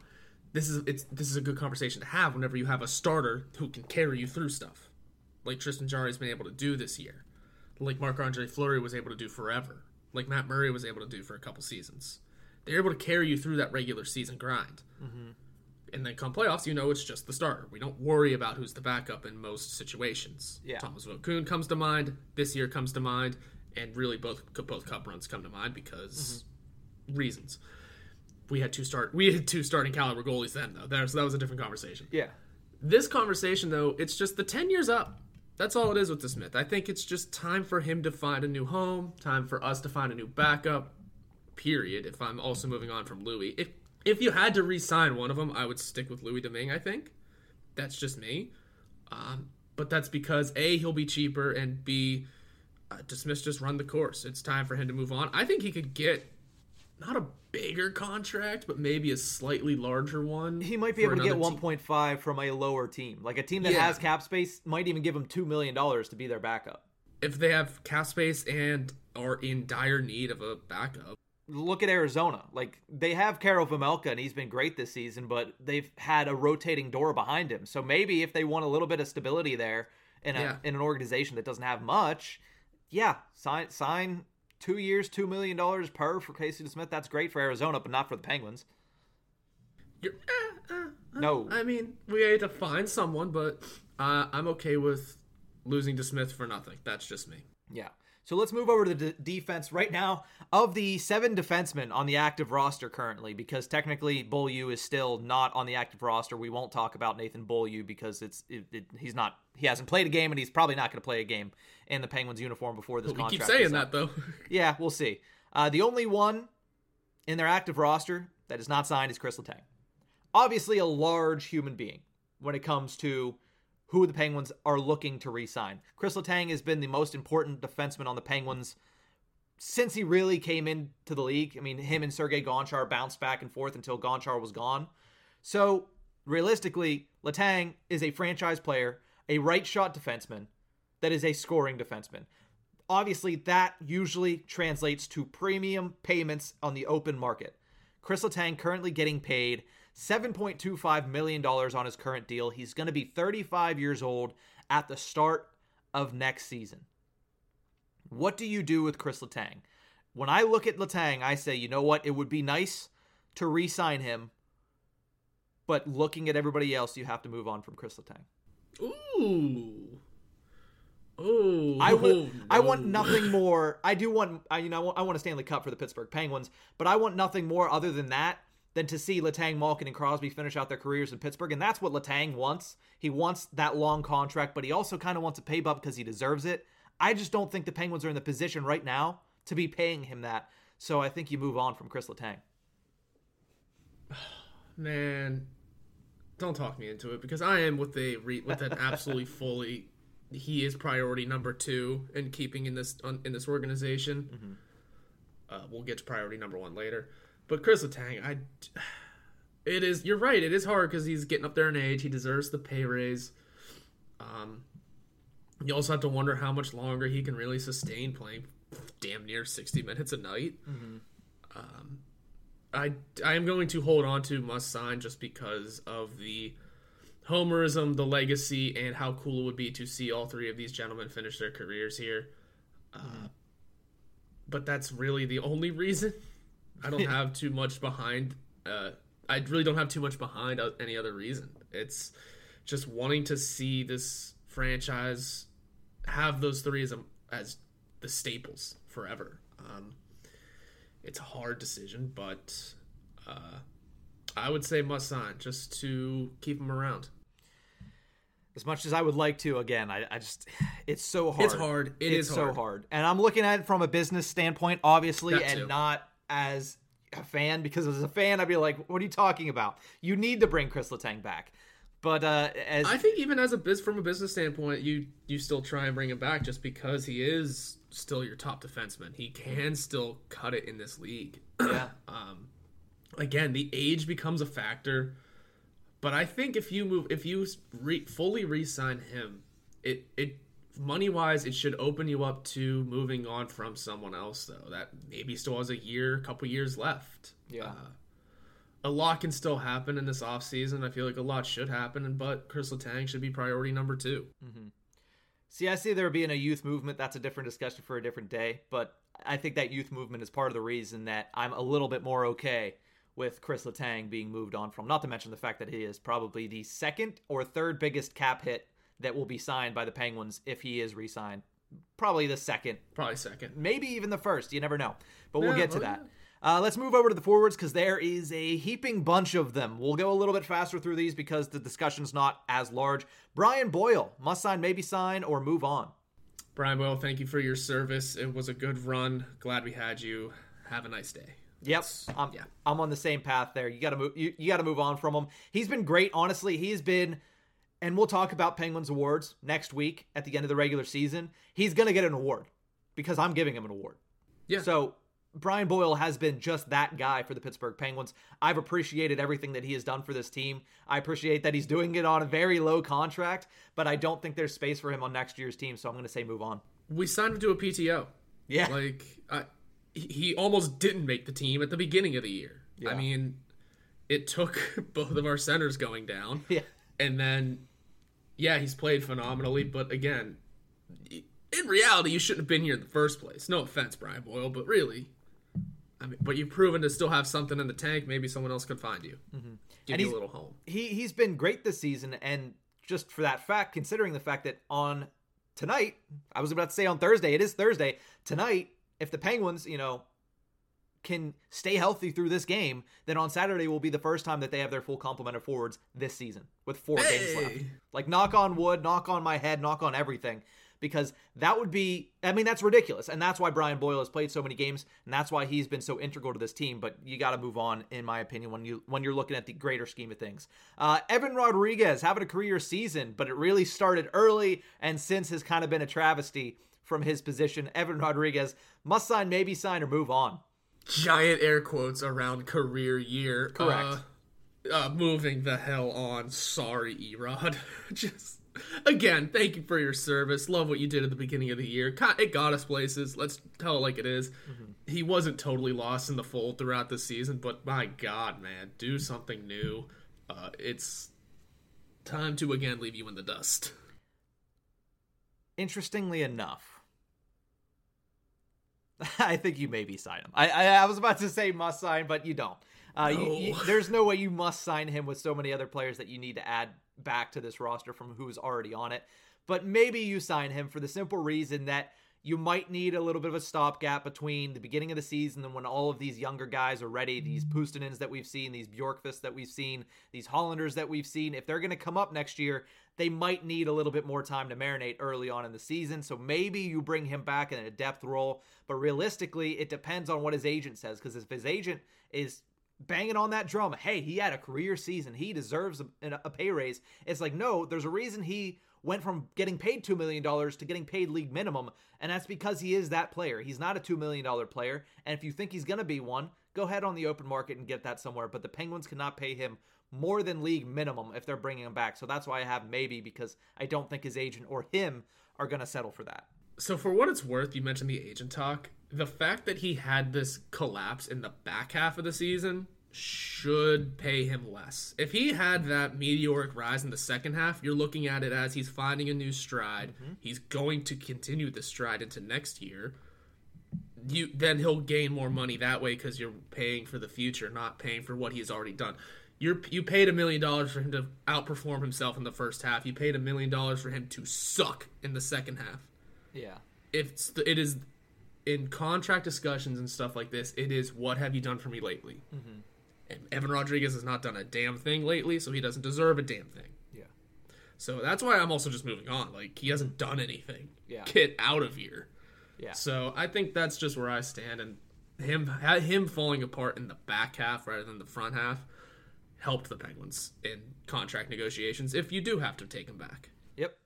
this is it's this is a good conversation to have whenever you have a starter who can carry you through stuff, like Tristan Jarry has been able to do this year like Marc Andre Fleury was able to do forever, like Matt Murray was able to do for a couple seasons. They're able to carry you through that regular season grind. Mm-hmm. And then come playoffs, you know it's just the starter. We don't worry about who's the backup in most situations. Yeah. Thomas Vokoun comes to mind. This year comes to mind, and really both both cup runs come to mind because mm-hmm. reasons. We had two start we had two starting caliber goalies then though. That was, that was a different conversation. Yeah. This conversation though, it's just the ten years up. That's all it is with DeSmith. I think it's just time for him to find a new home. Time for us to find a new backup. Period. If I'm also moving on from Louis, if if you had to re-sign one of them, I would stick with Louis Domingue. I think that's just me. Um, but that's because a he'll be cheaper and b uh, DeSmith's just run the course. It's time for him to move on. I think he could get not a bigger contract, but maybe a slightly larger one. He might be able to get another 1.5 from a lower team. Like a team that Yeah. has cap space might even give him $2 million to be their backup. if they have cap space and are in dire need of a backup. Look at Arizona. Like they have Karel Vejmelka and he's been great this season, but they've had a rotating door behind him. So maybe if they want a little bit of stability there in a Yeah. in an organization that doesn't have much, yeah, sign sign two years, two million dollars per for Casey Smith. That's great for Arizona, but not for the Penguins. Eh, eh, eh. No. I mean we had to find someone, but uh, I'm okay with losing DeSmith for nothing. That's just me. Yeah. So let's move over to the d- defense right now. Of the seven defensemen on the active roster currently, because technically Beaulieu is still not on the active roster, we won't talk about Nathan Beaulieu because it's it, it, he's not he hasn't played a game and he's probably not going to play a game in the Penguins uniform before this We contract. keep saying that though. Yeah, we'll see. Uh, the only one in their active roster that is not signed is Kris Letang. Obviously, a large human being when it comes to who the Penguins are looking to re-sign. Kris Letang has been the most important defenseman on the Penguins since he really came into the league. I mean, him and Sergei Gonchar bounced back and forth until Gonchar was gone. So, realistically, Letang is a franchise player, a right shot defenseman that is a scoring defenseman obviously that usually translates to premium payments on the open market. Kris Letang currently getting paid $7.25 million on his current deal. He's going to be 35 years old at the start of next season. What do you do with Kris Letang? When I look at Letang, I say, you know what? It would be nice to re sign him, but looking at everybody else, you have to move on from Kris Letang. Ooh. Ooh. I would. I want nothing more. I do want. I, you know, I want, I want a Stanley Cup for the Pittsburgh Penguins, but I want nothing more other than that than to see Letang, Malkin, and Crosby finish out their careers in Pittsburgh, and that's what Letang wants. He wants that long contract, but he also kind of wants a pay bump because he deserves it. I just don't think the Penguins are in the position right now to be paying him that. So I think you move on from Kris Letang. Man, don't talk me into it because I am with a re- with an absolutely fully. He is priority number two in keeping in this in this organization. Uh, we'll get to priority number one later, but Kris Letang, I. It is. You're right. It is hard because he's getting up there in age. He deserves the pay raise. Um, you also have to wonder how much longer he can really sustain playing damn near 60 minutes a night. Um, I I am going to hold on to must sign just because of the homerism, the legacy, and how cool it would be to see all three of these gentlemen finish their careers here. Uh, but that's really the only reason. I don't have too much behind. Uh, I really don't have too much behind uh, any other reason. It's just wanting to see this franchise have those three as a, as the staples forever. Um, it's a hard decision, but uh, I would say must sign just to keep him around. As much as I would like to, again, I, I just it's so hard. It's hard. It it's is so hard. hard. And I'm looking at it from a business standpoint, obviously, That and too. not as a fan, because as a fan, I'd be like, what are you talking about? You need to bring Kris Letang back. But uh as I think even as a biz from a business standpoint, you you still try and bring him back just because he is still your top defenseman. He can still cut it in this league. yeah. um, again, the age becomes a factor, but I think if you move, if you re, fully re-sign him, it it money wise, it should open you up to moving on from someone else though that maybe still has a year, couple years left. Yeah. Uh, a lot can still happen in this offseason. I feel like a lot should happen, but Kris Letang should be priority number two. See, I see there being a youth movement. That's a different discussion for a different day. But I think that youth movement is part of the reason that I'm a little bit more okay with Kris Letang being moved on from. Not to mention the fact that he is probably the second or third biggest cap hit that will be signed by the Penguins if he is re-signed. Probably the second, Probably second. maybe even the first. You never know. But we'll get to oh, that. yeah. Uh, let's move over to the forwards because there is a heaping bunch of them. We'll go a little bit faster through these because the discussion's not as large. Brian Boyle, must sign, maybe sign, or move on. Brian Boyle, thank you for your service. It was a good run. Glad we had you. Have a nice day. Yep, I'm, yeah. I'm on the same path there. You got to move. You, you got to move on from him. He's been great, honestly. He's been, and we'll talk about Penguins awards next week at the end of the regular season. He's gonna get an award because I'm giving him an award. Yeah. So Brian Boyle has been just that guy for the Pittsburgh Penguins. I've appreciated everything that he has done for this team. I appreciate that he's doing it on a very low contract, but I don't think there's space for him on next year's team. So I'm gonna say move on. We signed him to a PTO. Yeah. Like, I, he he almost didn't make the team at the beginning of the year. Yeah. I mean, it took both of our centers going down. Yeah. And then, yeah, he's played phenomenally. But again, in reality, you shouldn't have been here in the first place. No offense, Brian Boyle, but really, I mean, but you've proven to still have something in the tank. Maybe someone else could find you, give Mm-hmm. And you a little home. he he's been great this season and just for that fact considering the fact that on tonight i was about to say on thursday it is thursday tonight if the penguins you know can stay healthy through this game then on saturday will be the first time that they have their full complement of forwards this season with four games left like knock on wood knock on my head knock on everything because that would be I mean that's ridiculous and that's why Brian Boyle has played so many games and that's why he's been so integral to this team but you got to move on in my opinion when you when you're looking at the greater scheme of things. Uh, Evan Rodrigues having a career season but it really started early and since has kind of been a travesty from his position. Evan Rodrigues must sign maybe sign or move on. Giant air quotes around career year. Correct. Uh, uh, moving the hell on. Sorry, Erod. Just again, thank you for your service. Love what you did at the beginning of the year. It got us places. Let's tell it like it is. He wasn't totally lost in the fold throughout the season, but my God, man, do something new. Uh, it's time to again leave you in the dust. Interestingly enough, I think you maybe sign him. I, I I was about to say must sign, but you don't. Uh, you- you- there's no way you must sign him with so many other players that you need to add back to this roster from who's already on it. But maybe you sign him for the simple reason that you might need a little bit of a stopgap between the beginning of the season and when all of these younger guys are ready. These Puustinens that we've seen, these Bjorkqvists that we've seen, these Hallanders that we've seen. If they're going to come up next year, they might need a little bit more time to marinate early on in the season. So maybe you bring him back in a depth role. But realistically, it depends on what his agent says. Because if his agent is banging on that drum, hey, he had a career season, he deserves a, a pay raise. It's like, no, there's a reason he went from getting paid $2 million to getting paid league minimum. And that's because he is that player. He's not a $2 million player. And if you think he's going to be one, go ahead on the open market and get that somewhere. But the Penguins cannot pay him more than league minimum if they're bringing him back. So that's why I have maybe because I don't think his agent or him are going to settle for that. So for what it's worth, you mentioned the agent talk. The fact that he had this collapse in the back half of the season should pay him less. If he had that meteoric rise in the second half, you're looking at it as he's finding a new stride. Mm-hmm. He's going to continue the stride into next year. You then he'll gain more money that way because you're paying for the future, not paying for what he's already done. You're you paid a million dollars for him to outperform himself in the first half. You paid a million dollars for him to suck in the second half Yeah. it's the, it is in contract discussions and stuff like this. It is what have you done for me lately? Mm-hmm. And Evan Rodrigues has not done a damn thing lately, so he doesn't deserve a damn thing. Yeah. So that's why I'm also just moving on. Like he hasn't done anything. Yeah. Get out of here. Yeah. So I think that's just where I stand, and him him falling apart in the back half rather than the front half helped the Penguins in contract negotiations. If you do have to take him back. Yep.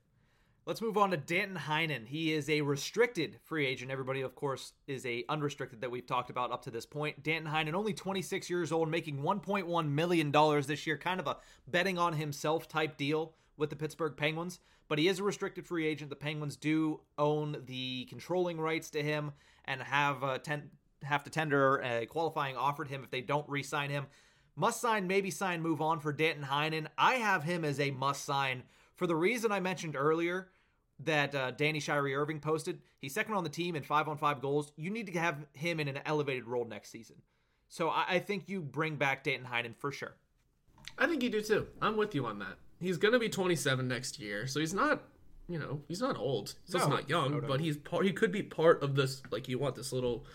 Let's move on to Danton Heinen. He is a restricted free agent. Everybody, of course, is a unrestricted that we've talked about up to this point. Danton Heinen, only 26 years old, making 1.1 million dollars this year. Kind of a betting on himself type deal with the Pittsburgh Penguins. But he is a restricted free agent. The Penguins do own the controlling rights to him and have uh, ten- have to tender a qualifying offer to him if they don't re-sign him. Must sign, maybe sign, move on for Danton Heinen. I have him as a must sign for the reason I mentioned earlier that uh, Danny Shirey Irving posted. He's second on the team in five on five goals. You need to have him in an elevated role next season. So I, I think you bring back Danton Heinen for sure. I think you do too. I'm with you on that. He's gonna be 27 next year, so he's not, you know, he's not old. He's No. not young, No, no. but he's part. He could be part of this. Like you want this little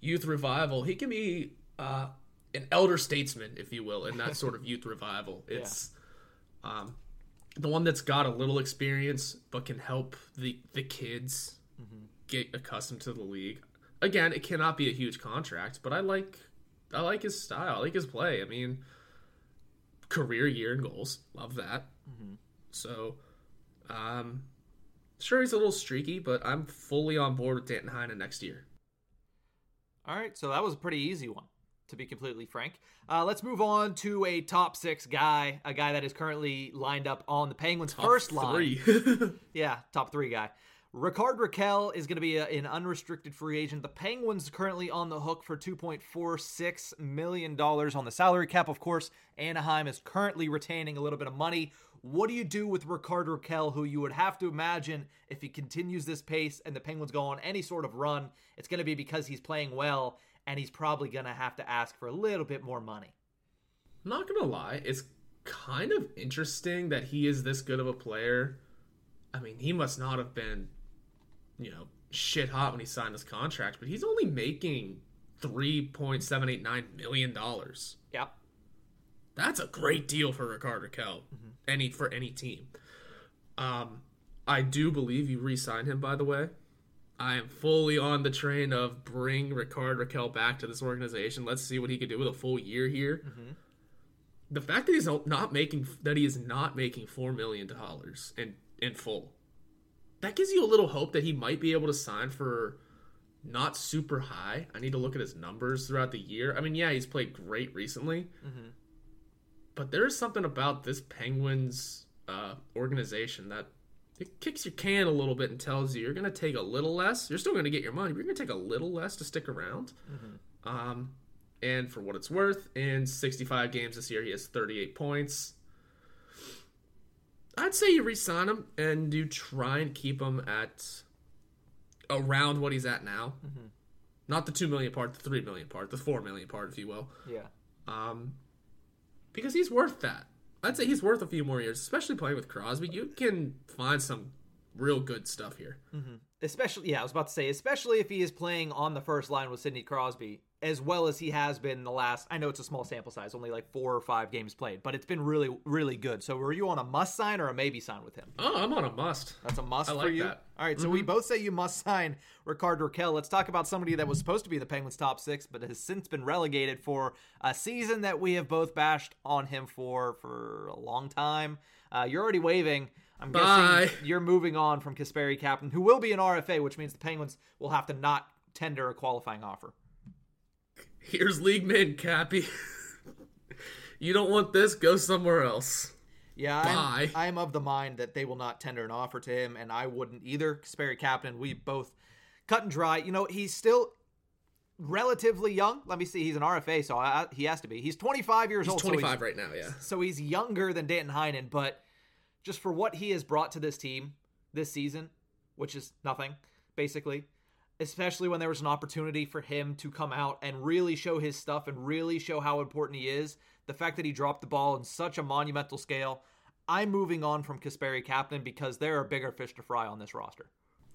youth revival. He can be uh, an elder statesman, if you will, in that sort of youth revival. It's um, the one that's got a little experience, but can help the the kids get accustomed to the league. Again, it cannot be a huge contract, but I like I like his style. I like his play. I mean, career year in goals, love that. So, um, sure he's a little streaky, but I'm fully on board with Danton Heinen next year. All right, so that was a pretty easy one, to be completely frank. Uh, let's move on to a top six guy, a guy that is currently lined up on the Penguins' first line. Yeah, top three guy. Rickard Rakell is going to be a, an unrestricted free agent. The Penguins currently on the hook for $2.46 million on the salary cap, of course. Anaheim is currently retaining a little bit of money. What do you do with Rickard Rakell, who you would have to imagine if he continues this pace and the Penguins go on any sort of run, it's going to be because he's playing well and he's probably going to have to ask for a little bit more money. Not gonna lie, it's kind of interesting that he is this good of a player. I mean, he must not have been, you know, shit hot when he signed this contract, but he's only making three point seven eight nine million dollars. Yep. That's a great deal for Ricardo Rakell. Any for any team. Um, I do believe you re-signed him. By the way, I am fully on the train of bring Rickard Rakell back to this organization. Let's see what he can do with a full year here. The fact that he's not making that he is not making four million dollars in in full, that gives you a little hope that he might be able to sign for not super high. I need to look at his numbers throughout the year. I mean, yeah, he's played great recently, but there's something about this Penguins uh, organization that it kicks your can a little bit and tells you you're going to take a little less. You're still going to get your money, but you're going to take a little less to stick around. Um, and for what it's worth, in 65 games this year, he has 38 points. I'd say you re-sign him and you try and keep him at around what he's at now. Not the two million part, the three million part, the four million part, if you will. Yeah. Um, because he's worth that. I'd say he's worth a few more years, especially playing with Crosby. You can find some real good stuff here. Mm-hmm. especially yeah i was about to say especially if he is playing on the first line with sidney crosby as well as he has been in the last i know it's a small sample size only like four or five games played but it's been really really good so were you on a must sign or a maybe sign with him Oh, I'm on a must. that's a must I for like you that. all right so we both say you must sign Rickard Rakell let's talk about somebody that was supposed to be the penguins top six but has since been relegated for a season that we have both bashed on him for for a long time uh, you're already waving I'm Bye. guessing you're moving on from Kasperi Kapanen, who will be an RFA, which means the Penguins will have to not tender a qualifying offer. Here's League man Cappy. you don't want this? Go somewhere else. Yeah, I'm, I'm of the mind that they will not tender an offer to him, and I wouldn't either. Kasperi Kapanen, we both cut and dry. You know, he's still relatively young. Let me see, he's an RFA, so I, he has to be. He's 25 years He's old. so 25 right now, yeah. so he's younger than Danton Heinen, but just for what he has brought to this team this season, which is nothing, basically, especially when there was an opportunity for him to come out and really show his stuff and really show how important he is, the fact that he dropped the ball in such a monumental scale, I'm moving on from Kasperi Kapanen because there are bigger fish to fry on this roster.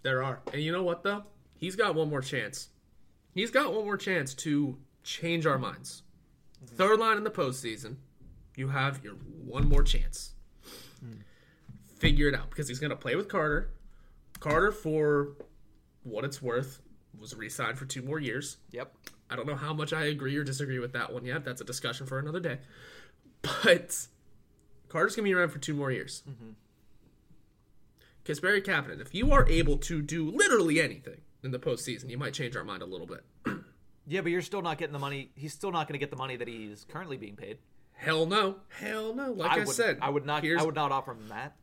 There are. And you know what, though? He's got one more chance. He's got one more chance to change our minds. Third line in the postseason, you have your one more chance. Hmm. Figure it out because he's going to play with Carter. Carter, for what it's worth, was re signed for two more years. Yep. I don't know how much I agree or disagree with that one yet. That's a discussion for another day. But Carter's going to be around for two more years. Because, mm-hmm. Kasperi Kapanen, if you are able to do literally anything in the postseason, you might change our mind a little bit. Yeah, but you're still not getting the money. He's still not going to get the money that he's currently being paid. Hell no. Hell no. Like I, would, said, I would not. I would not offer him that.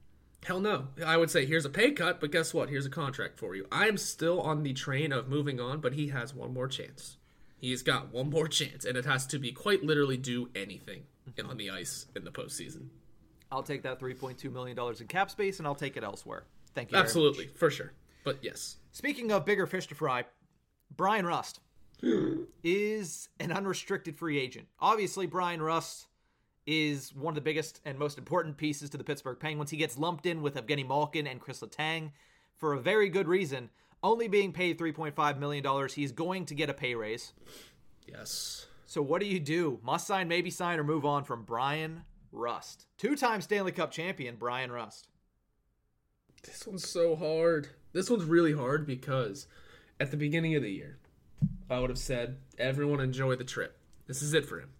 Hell no. I would say here's a pay cut, but guess what? Here's a contract for you. I am still on the train of moving on, but he has one more chance. He's got one more chance, and it has to be quite literally do anything mm-hmm. on the ice in the postseason. I'll take that $3.2 million in cap space and I'll take it elsewhere. Thank you. Absolutely, for sure. But yes. Speaking of bigger fish to fry, Bryan Rust. is an unrestricted free agent. Obviously, Bryan Rust is one of the biggest and most important pieces to the Pittsburgh Penguins. He gets lumped in with Evgeny Malkin and Kris Letang for a very good reason. Only being paid $3.5 million, he's going to get a pay raise. Yes. So what do you do? Must sign, maybe sign, or move on from Bryan Rust. Two-time Stanley Cup champion, Bryan Rust. This one's so hard. This one's really hard because at the beginning of the year, I would have said, everyone enjoy the trip. This is it for him.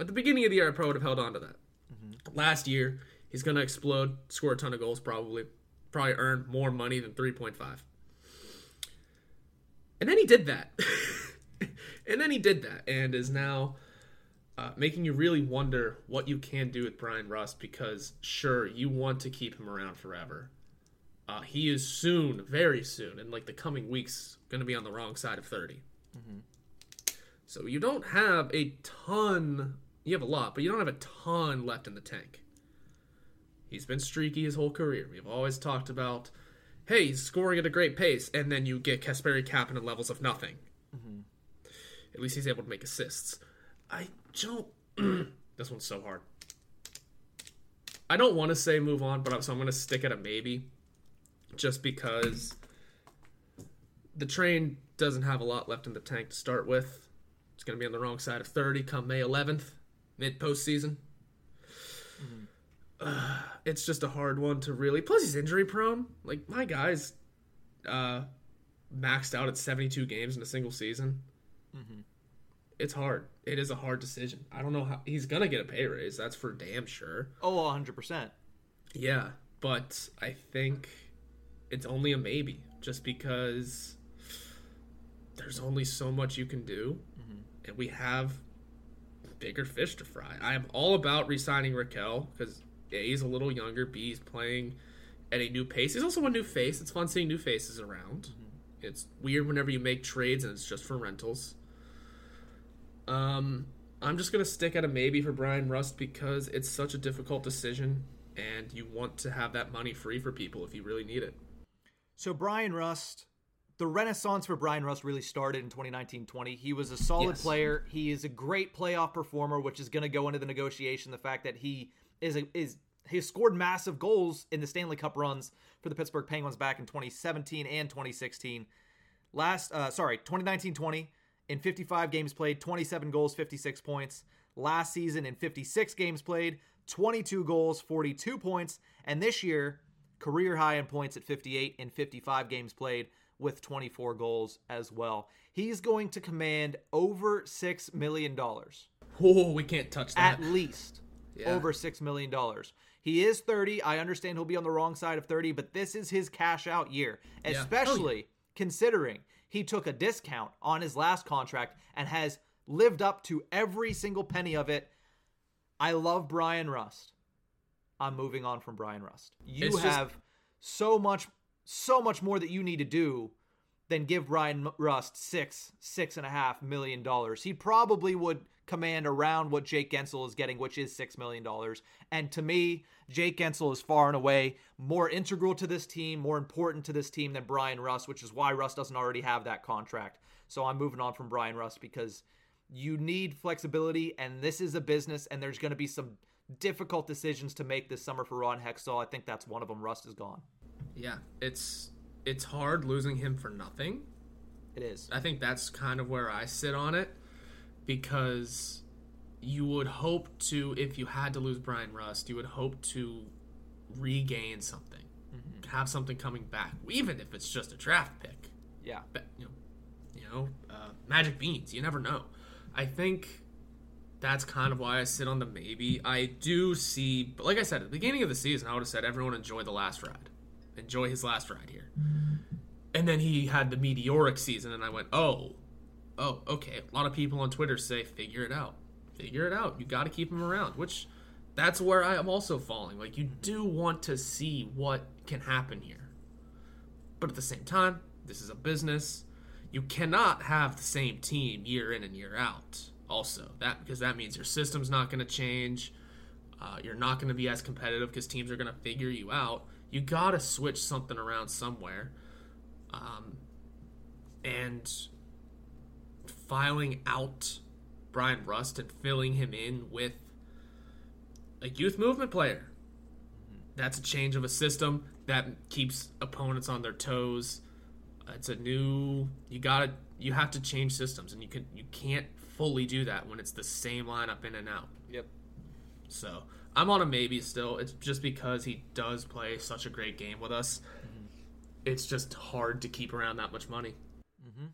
At the beginning of the year, I probably would have held on to that. Mm-hmm. Last year, he's going to explode, score a ton of goals, probably. Probably earn more money than 3.5. And then he did that. and then he did that and is now uh, making you really wonder what you can do with Bryan Rust because, sure, you want to keep him around forever. Uh, he is soon, very soon, in like the coming weeks, going to be on the wrong side of 30. Mm-hmm. So you don't have a ton. You have a lot, but you don't have a ton left in the tank. He's been streaky his whole career. We've always talked about, hey, he's scoring at a great pace, and then you get Kasperi Kapanen levels of nothing. Mm-hmm. At least he's able to make assists. I don't. this one's so hard. I don't want to say move on, but I'm, so I'm going to stick at a maybe, just because the train doesn't have a lot left in the tank to start with. It's going to be on the wrong side of 30 come May 11th, mid postseason. Mm-hmm. Uh, it's just a hard one to really. Plus, he's injury prone. Like my guy's uh, maxed out at 72 games in a single season. Mm-hmm. It's hard. It is a hard decision. I don't know how he's gonna get a pay raise. That's for damn sure. Oh, 100 percent. Yeah, but I think it's only a maybe, just because there's only so much you can do, mm-hmm. and we have bigger fish to fry. I am all about resigning Rakell because a he's a little younger, b he's playing at a new pace. He's also a new face. It's fun seeing new faces around. Mm-hmm. It's weird whenever you make trades and it's just for rentals. Um, I'm just gonna stick at a maybe for Bryan Rust because it's such a difficult decision, and you want to have that money free for people if you really need it. So Bryan Rust, the renaissance for Bryan Rust really started in 2019-20. He was a solid yes. player. He is a great playoff performer, which is going to go into the negotiation. The fact that he is a, is he scored massive goals in the Stanley Cup runs for the Pittsburgh Penguins back in 2017 and 2016. Last, uh, sorry, 2019-20 in 55 games played, 27 goals, 56 points. Last season in 56 games played, 22 goals, 42 points, and this year career high in points at 58 in 55 games played with 24 goals as well. He's going to command over 6 million dollars. Oh, we can't touch that. At least yeah. over 6 million dollars. He is 30. I understand he'll be on the wrong side of 30, but this is his cash out year, especially oh, yeah. considering he took a discount on his last contract and has lived up to every single penny of it. I love Bryan Rust. I'm moving on from Bryan Rust. You it's have just... so much, so much more that you need to do than give Bryan Rust six, six and a half million dollars. He probably would command around what Jake Guentzel is getting, which is $6 million. And to me, Jake Guentzel is far and away more integral to this team, more important to this team than Bryan Rust, which is why Rust doesn't already have that contract. So I'm moving on from Bryan Rust because you need flexibility, and this is a business, and there's going to be some difficult decisions to make this summer for Ron Hextall. I think that's one of them. Rust is gone. Yeah, it's it's hard losing him for nothing. It is. I think that's kind of where I sit on it because you would hope to, if you had to lose Bryan Rust, you would hope to regain something, mm-hmm. have something coming back, even if it's just a draft pick. Yeah, but, you know, you know, uh, magic beans. You never know. I think that's kind of why I sit on the maybe. I do see, but like I said at the beginning of the season, I would have said everyone enjoy the last ride, enjoy his last ride here. And then he had the meteoric season, and I went, oh, oh, okay. A lot of people on Twitter say, figure it out. Figure it out. You got to keep him around, which that's where I am also falling. Like, you do want to see what can happen here. But at the same time, this is a business. You cannot have the same team year in and year out. Also, that because that means your system's not going to change. Uh, you're not going to be as competitive because teams are going to figure you out. You got to switch something around somewhere. Um, and filing out Bryan Rust and filling him in with a youth movement player. That's a change of a system that keeps opponents on their toes. It's a new you got to you have to change systems and you can you can't fully do that when it's the same lineup in and out. Yep. So, I'm on a maybe still. It's just because he does play such a great game with us. Mm-hmm. It's just hard to keep around that much money. Mm-hmm.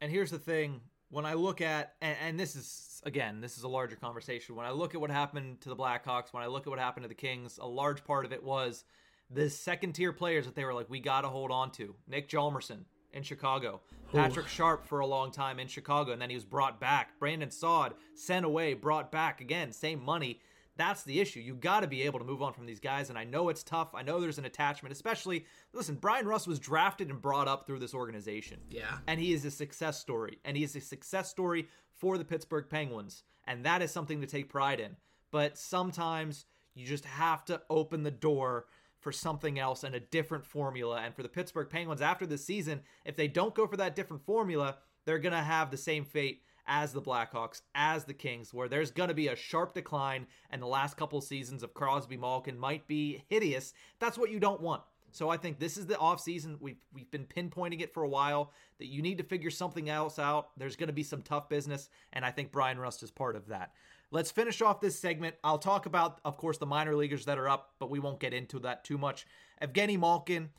And here's the thing when I look at, and, and, this is, again, this is a larger conversation. When I look at what happened to the Blackhawks, when I look at what happened to the Kings, a large part of it was the second tier players that they were like, we got to hold on to. Nick Hjalmarsson in Chicago, Patrick Ooh. Sharp for a long time in Chicago, and then he was brought back. Brandon Saad sent away, brought back again, same money. That's the issue. You got to be able to move on from these guys, and I know it's tough. I know there's an attachment, especially. Listen, Bryan Rust was drafted and brought up through this organization. Yeah. And he is a success story, and he is a success story for the Pittsburgh Penguins, and that is something to take pride in. But sometimes you just have to open the door for something else and a different formula. And for the Pittsburgh Penguins after this season, if they don't go for that different formula, they're going to have the same fate as the Blackhawks, as the Kings, where there's going to be a sharp decline, and the last couple seasons of Crosby Malkin might be hideous. That's what you don't want. So I think this is the offseason. We've we've been pinpointing it for a while that you need to figure something else out. There's going to be some tough business, and I think Bryan Rust is part of that. Let's finish off this segment. I'll talk about, of course, the minor leaguers that are up, but we won't get into that too much. Evgeny Malkin,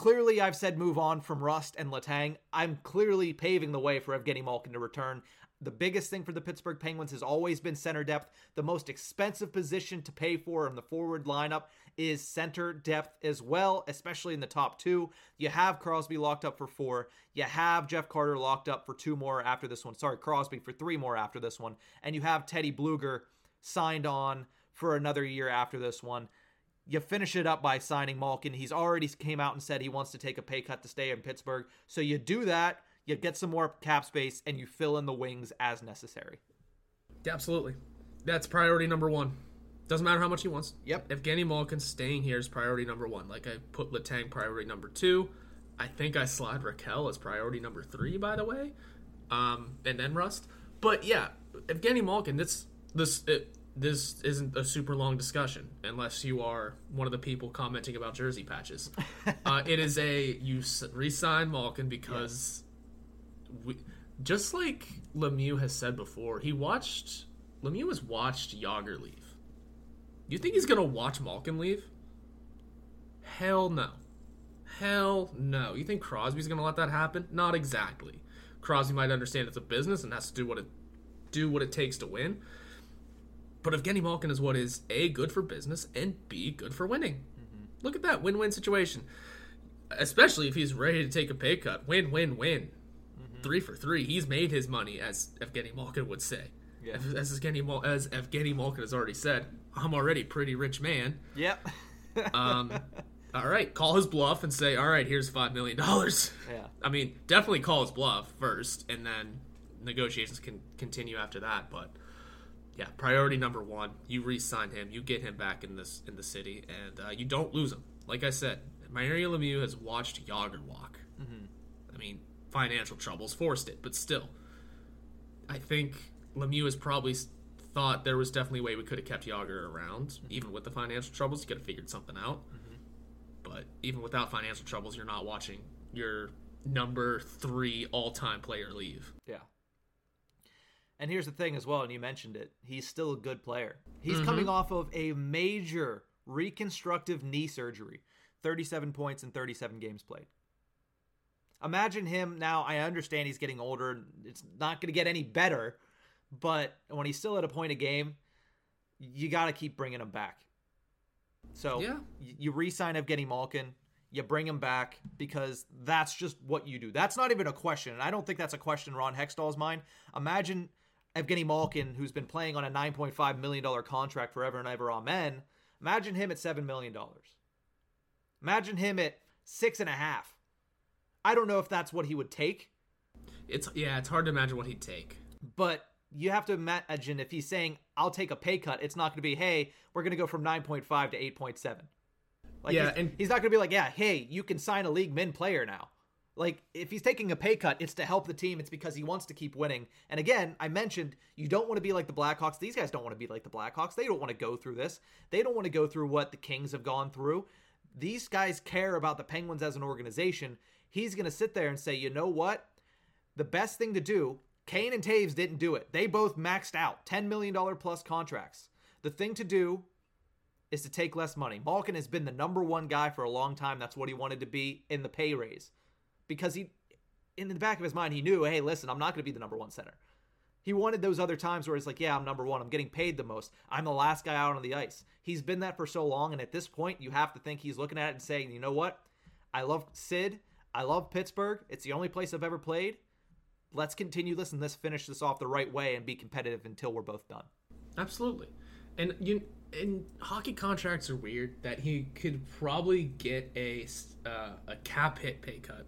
clearly I've said move on from Rust and Letang. I'm clearly paving the way for Evgeny Malkin to return. The biggest thing for the Pittsburgh Penguins has always been center depth. The most expensive position to pay for in the forward lineup is center depth as well, especially in the top two. You have Crosby locked up for four. You have Jeff Carter locked up for two more after this one. Sorry, Crosby for three more after this one. And you have Teddy Blueger signed on for another year after this one you finish it up by signing Malkin. He's already came out and said he wants to take a pay cut to stay in Pittsburgh. So you do that, you get some more cap space, and you fill in the wings as necessary. Absolutely. That's priority number one. Doesn't matter how much he wants. Yep. Evgeny Malkin staying here is priority number one. Like I put Letang priority number two. I think I slide Rakell as priority number three, by the way. Um, and then Rust. But yeah, Evgeny Malkin, this this it, this isn't a super long discussion unless you are one of the people commenting about jersey patches. uh, it is a you resign Malkin because we, just like Lemieux has said before, he watched Lemieux has watched Jagr leave. You think he's gonna watch Malkin leave? Hell no. Hell no. You think Crosby's gonna let that happen? Not exactly. Crosby might understand it's a business and has to do what it do what it takes to win. But Evgeny Malkin is what is A, good for business, and B, good for winning. Mm-hmm. Look at that win win situation. Especially if he's ready to take a pay cut. Win, win, win. Mm-hmm. Three for three. He's made his money, as Evgeny Malkin would say. Yeah. As, Evgeny, Mal- as Evgeny Malkin has already said, I'm already pretty rich man. Yep. um, all right, call his bluff and say, all right, here's $5 million. Yeah. I mean, definitely call his bluff first, and then negotiations can continue after that. But yeah, priority number one. You re-sign him. You get him back in this in the city, and uh, you don't lose him. Like I said, Mario Lemieux has watched Jagr walk. Mm-hmm. I mean, financial troubles forced it, but still, I think Lemieux has probably thought there was definitely a way we could have kept Jagr around, mm-hmm. even with the financial troubles. You could have figured something out. Mm-hmm. But even without financial troubles, you're not watching your number three all-time player leave. Yeah. And here's the thing as well, and you mentioned it, he's still a good player. He's mm-hmm. coming off of a major reconstructive knee surgery, 37 points in 37 games played. Imagine him now. I understand he's getting older. It's not going to get any better, but when he's still at a point a game, you got to keep bringing him back. So yeah. you re-sign Evgeny Malkin, you bring him back because that's just what you do. That's not even a question. And I don't think that's a question Ron Hextall's mind. Imagine Evgeny Malkin, who's been playing on a $9.5 million contract forever and ever, amen. Imagine him at $7 million. Imagine him at six and a half. I don't know if that's what he would take. It's yeah, it's hard to imagine what he'd take. But you have to imagine if he's saying I'll take a pay cut, it's not going to be hey, we're going to go from 9.5 to 8.7. Like yeah, he's, and he's not going to be like, yeah, hey, you can sign a league min player now. Like, if he's taking a pay cut, it's to help the team. It's because he wants to keep winning. And again, I mentioned you don't want to be like the Blackhawks. These guys don't want to be like the Blackhawks. They don't want to go through this. They don't want to go through what the Kings have gone through. These guys care about the Penguins as an organization. He's going to sit there and say, you know what? The best thing to do, Kane and Toews didn't do it. They both maxed out $10 million plus contracts. The thing to do is to take less money. Malkin has been the number one guy for a long time. That's what he wanted to be in the pay raise because he, in the back of his mind, he knew, hey, listen, I'm not going to be the number one center. He wanted those other times where he's like, yeah, I'm number one. I'm getting paid the most. I'm the last guy out on the ice. He's been that for so long. And at this point, you have to think he's looking at it and saying, you know what? I love Sid. I love Pittsburgh. It's the only place I've ever played. Let's continue this and let's finish this off the right way and be competitive until we're both done. Absolutely. And you and hockey contracts are weird that he could probably get a uh, a cap hit pay cut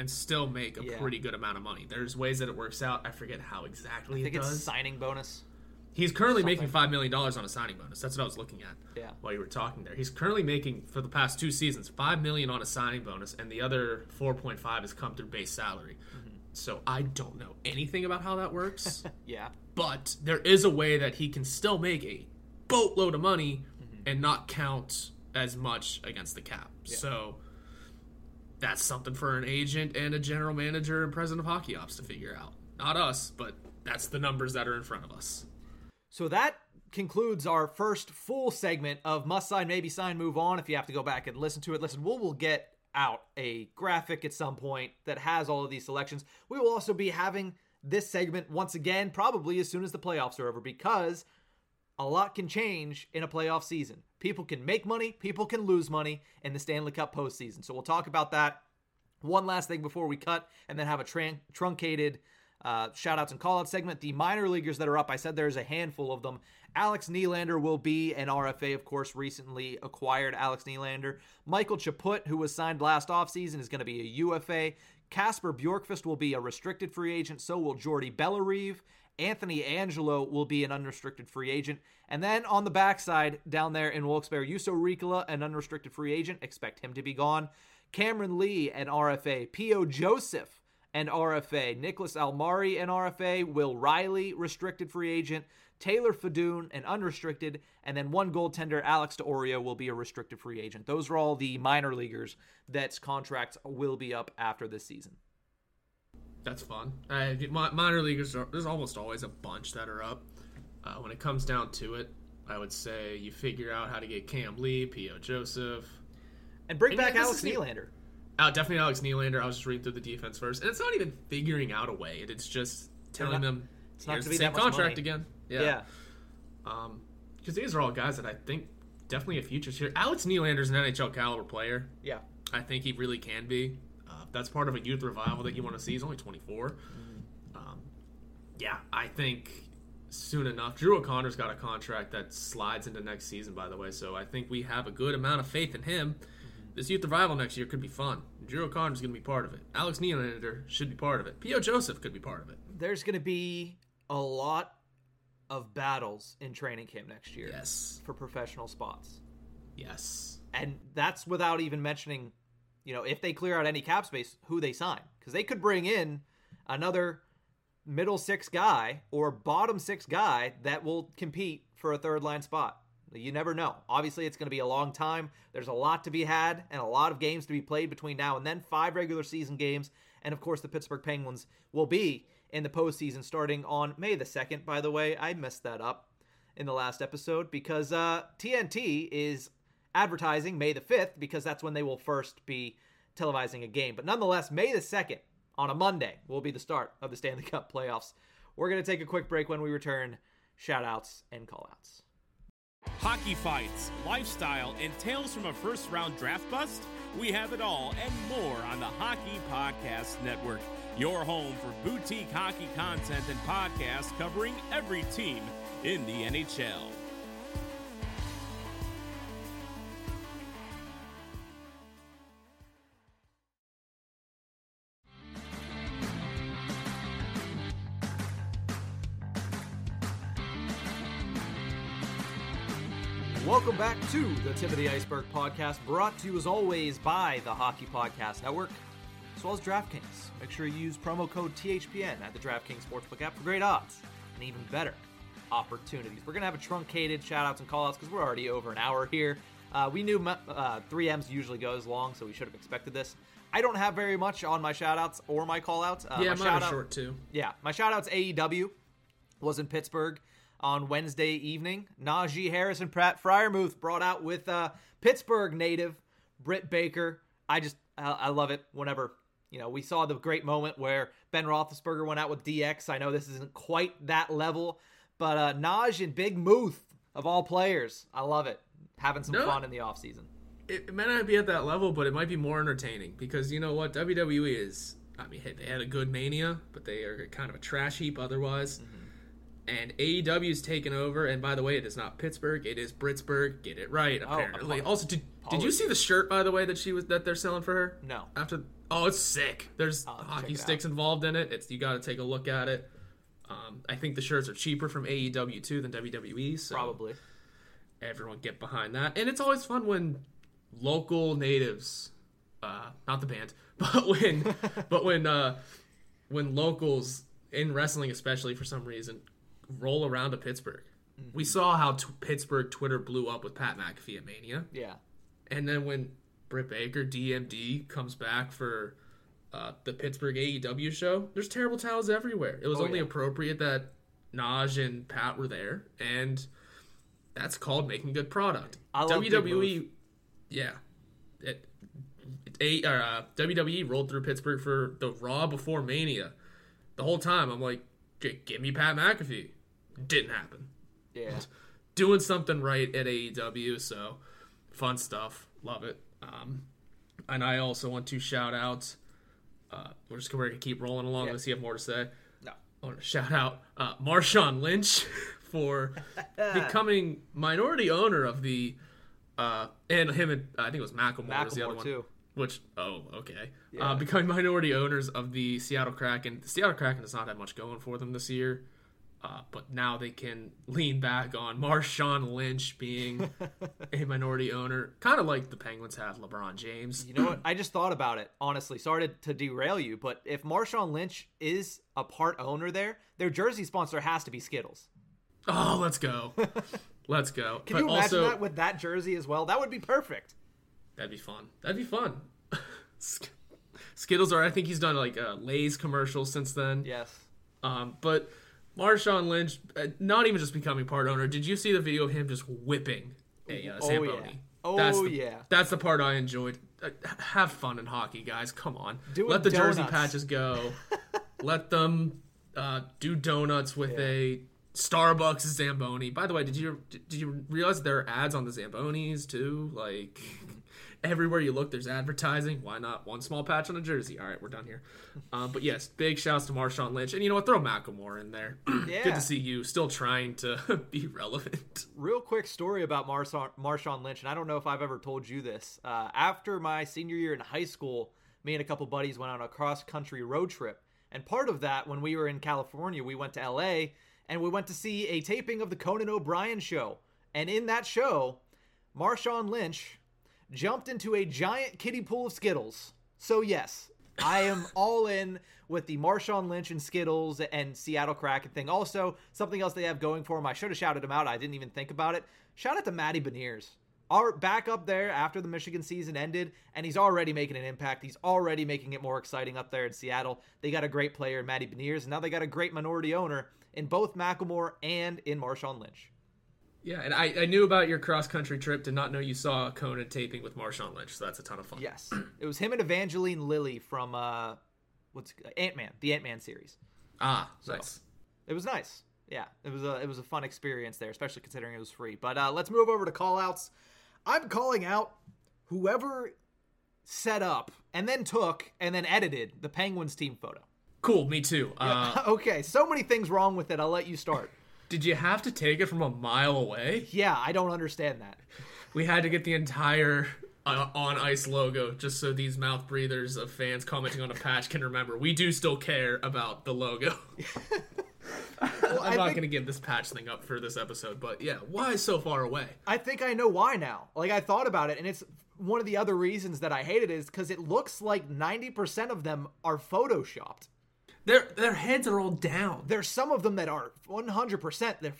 and still make a Yeah. pretty good amount of money. There's ways that it works out. I forget how exactly I think it it's does. signing bonus. He's currently making five million dollars on a signing bonus. That's what I was looking at. Yeah. While you were talking there, he's currently making for the past two seasons five million on a signing bonus, and the other four point five has come through base salary. Mm-hmm. So I don't know anything about how that works, Yeah. but there is a way that he can still make a boatload of money Mm-hmm. and not count as much against the cap. So that's something for an agent and a general manager and president of hockey ops to figure out. Not us, but that's the numbers that are in front of us. So that concludes our first full segment of must sign, maybe sign, move on. If you have to go back and listen to it, listen, we'll, we'll get out a graphic at some point that has all of these selections. We will also be having this segment once again, probably as soon as the playoffs are over, because a lot can change in a playoff season. People can make money, people can lose money in the Stanley Cup postseason. So we'll talk about that. One last thing before we cut and then have a tran- truncated uh, shout outs and call out segment. The minor leaguers that are up, I said there's a handful of them. Alex Nylander will be an RFA, of course, recently acquired Alex Nylander. Michael Chaput, who was signed last offseason, is going to be a UFA. Kasper Bjorkqvist will be a restricted free agent. So will Jordy Bellerive. Anthony Angello will be an unrestricted free agent. And then on the backside, down there in Wilkes-Barre, Juuso Riikola, an unrestricted free agent. Expect him to be gone. Cameron Lee, an RFA. P.O. Joseph, an RFA. Niclas Almari, an RFA. Will Reilly, restricted free agent. Taylor Fedun, an unrestricted. And then one goaltender, Alex D'Orio, will be a restricted free agent. Those are all the minor leaguers that's contracts will be up after this season. That's fun. Uh, minor leaguers, are, there's almost always a bunch that are up. Uh, when it comes down to it, I would say you figure out how to get Cam Lee, P.O. Joseph. And bring And back yeah, Alex Nylander. Uh, definitely Alex Nylander. I was just reading through the defense first. And it's not even figuring out a way. It's just telling not- them it's not to the same contract money. again. Yeah. Yeah. Um, because these are all guys that I think definitely have futures here. Alex Nylander's an NHL caliber player. Yeah. I think he really can be. That's part of a youth revival that you want to see. He's only 24. Um, yeah, I think soon enough. Drew O'Connor's got a contract that slides into next season, by the way. So I think we have a good amount of faith in him. This youth revival next year could be fun. Drew O'Connor's going to be part of it. Alex Nylander should be part of it. P.O. Joseph could be part of it. There's going to be a lot of battles in training camp next year Yes. for professional spots. Yes. And that's without even mentioning, you know, if they clear out any cap space, who they sign. Because they could bring in another middle six guy or bottom six guy that will compete for a third line spot. You never know. Obviously, it's going to be a long time. There's a lot to be had and a lot of games to be played between now and then. Five regular season games. And of course, the Pittsburgh Penguins will be in the postseason starting on May the 2nd. By the way, I messed that up in the last episode because uh, TNT is advertising May the 5th because that's when they will first be televising a game. But nonetheless, May the 2nd on a Monday will be the start of the Stanley Cup playoffs. We're going to take a quick break when we return. Shout outs and call outs. Hockey fights, lifestyle, and tales from a first round draft bust? We have it all and more on the Hockey Podcast Network, your home for boutique hockey content and podcasts covering every team in the NHL. Welcome back to the Tip of the Iceberg podcast, brought to you as always by the Hockey Podcast Network. as well as DraftKings. Make sure you use promo code THPN at the DraftKings Sportsbook app for great odds and even better opportunities. We're going to have a truncated shout outs and call outs because we're already over an hour here. Uh, we knew uh, 3Ms usually goes long, so we should have expected this. I don't have very much on my shout outs or my call outs. Uh, yeah, my mine are short too. Yeah, my shout outs AEW was in Pittsburgh on Wednesday evening. Najee Harris and Pat Freiermuth brought out with uh, Pittsburgh native Britt Baker. I just I love it whenever you know we saw the great moment where Ben Roethlisberger went out with DX. I know this isn't quite that level, but uh, Naj and Big Muth of all players, I love it. Having some No. fun in the off season. It, it might not be at that level, but it might be more entertaining because you know what WWE is. I mean, they had a good Mania, but they are kind of a trash heap otherwise. And AEW's taken over. And by the way, it is not Pittsburgh; it is Brittsburgh. Get it right, apparently. apo- also, did, did you see the shirt by the way that she was that they're selling for her? No. After oh, it's sick. There's I'll hockey sticks involved in it. It's you got to take a look at it. Um, I think the shirts are cheaper from AEW too than WWE. So Probably. everyone get behind that. And it's always fun when local natives, uh, not the band, but when, but when, uh, when locals in wrestling, especially for some reason, roll around to Pittsburgh. We saw how t- Pittsburgh Twitter blew up with Pat McAfee at Mania, Yeah. and then when Britt Baker DMD comes back for uh, the Pittsburgh AEW show, there's terrible towels everywhere. It was Oh, only yeah. appropriate that Naj and Pat were there, and that's called making good product. I love WWE, yeah, it, it, uh, WWE rolled through Pittsburgh for the Raw before Mania. The whole time, I'm like, "G- give me Pat McAfee. Didn't happen Yeah. doing something right at AEW. So fun stuff. Love it. Um, and I also want to shout out. Uh, we're just gonna keep rolling along. Yeah. If you have more to say. No. I want to shout out uh, Marshawn Lynch for becoming minority owner of the. Uh, and him and I think it was Macklemore, was the other Macklemore one. too. Which oh okay, Yeah. uh, becoming minority owners of the Seattle Kraken. The Seattle Kraken does not have much going for them this year, uh, but now they can lean back on Marshawn Lynch being a minority owner, kind of like the Penguins have LeBron James. You know what? I just thought about it, honestly. Sorry to, to derail you, but if Marshawn Lynch is a part owner there, their jersey sponsor has to be Skittles. Oh, let's go, let's go. Can but you imagine also, that with that jersey as well? That would be perfect. That'd be fun. That'd be fun. Sk- Skittles are. I think he's done like uh, Lay's commercials since then. Yes. Um, but Marshawn Lynch, uh, not even just becoming part owner. Did you see the video of him just whipping a uh, Oh, Zamboni? yeah. Oh, that's the, yeah. That's the part I enjoyed. Uh, have fun in hockey, guys. Come on. Doing Let the jersey patches go. Let them uh, do donuts with a Starbucks Zamboni. By the way, did you did you realize there are ads on the Zambonis too? Like everywhere you look, there's advertising. Why not one small patch on a jersey? All right, we're done here. Um, but yes, big shouts to Marshawn Lynch, and you know what? Throw Macklemore in there. Yeah. Good to see you still trying to be relevant. Real quick story about Marshawn, Marshawn Lynch, and I don't know if I've ever told you this. Uh, after my senior year in high school, me and a couple buddies went on a cross country road trip. And part of that, when we were in California, we went to LA and we went to see a taping of the Conan O'Brien show. And in that show, Marshawn Lynch jumped into a giant kiddie pool of Skittles. So, yes, I am all in with the Marshawn Lynch and Skittles and Seattle Kraken thing. Also, something else they have going for him. I should have shouted him out. I didn't even think about it. Shout out to Matty Beniers. Our back up there after the Michigan season ended, and he's already making an impact. He's already making it more exciting up there in Seattle. They got a great player Matty Beniers, and now they got a great minority owner in both Macklemore and in Marshawn Lynch. Yeah, and I, I knew about your cross country trip. Did not know you saw Conan taping with Marshawn Lynch. So that's a ton of fun. Yes, it was him and Evangeline Lilly from uh, what's Ant Man, the Ant Man series. Ah, nice. It was nice. Yeah, it was a it was a fun experience there, especially considering it was free. But uh, let's move over to call outs. I'm calling out whoever set up and then took and then edited the Penguins team photo. Cool. Me too. Uh, okay, so many things wrong with it. I'll let you start. Did you have to take it from a mile away? Yeah, I don't understand that. We had to get the entire uh, on ice logo just so these mouth breathers of fans commenting on a patch can remember we do still care about the logo. Well, I'm I not think, going to give this patch thing up for this episode, but yeah, why so far away? I think I know why now. Like I thought about it, and it's one of the other reasons that I hate it is because it looks like 90% of them are photoshopped. Their their heads are all down. There's some of them that are 100% they're.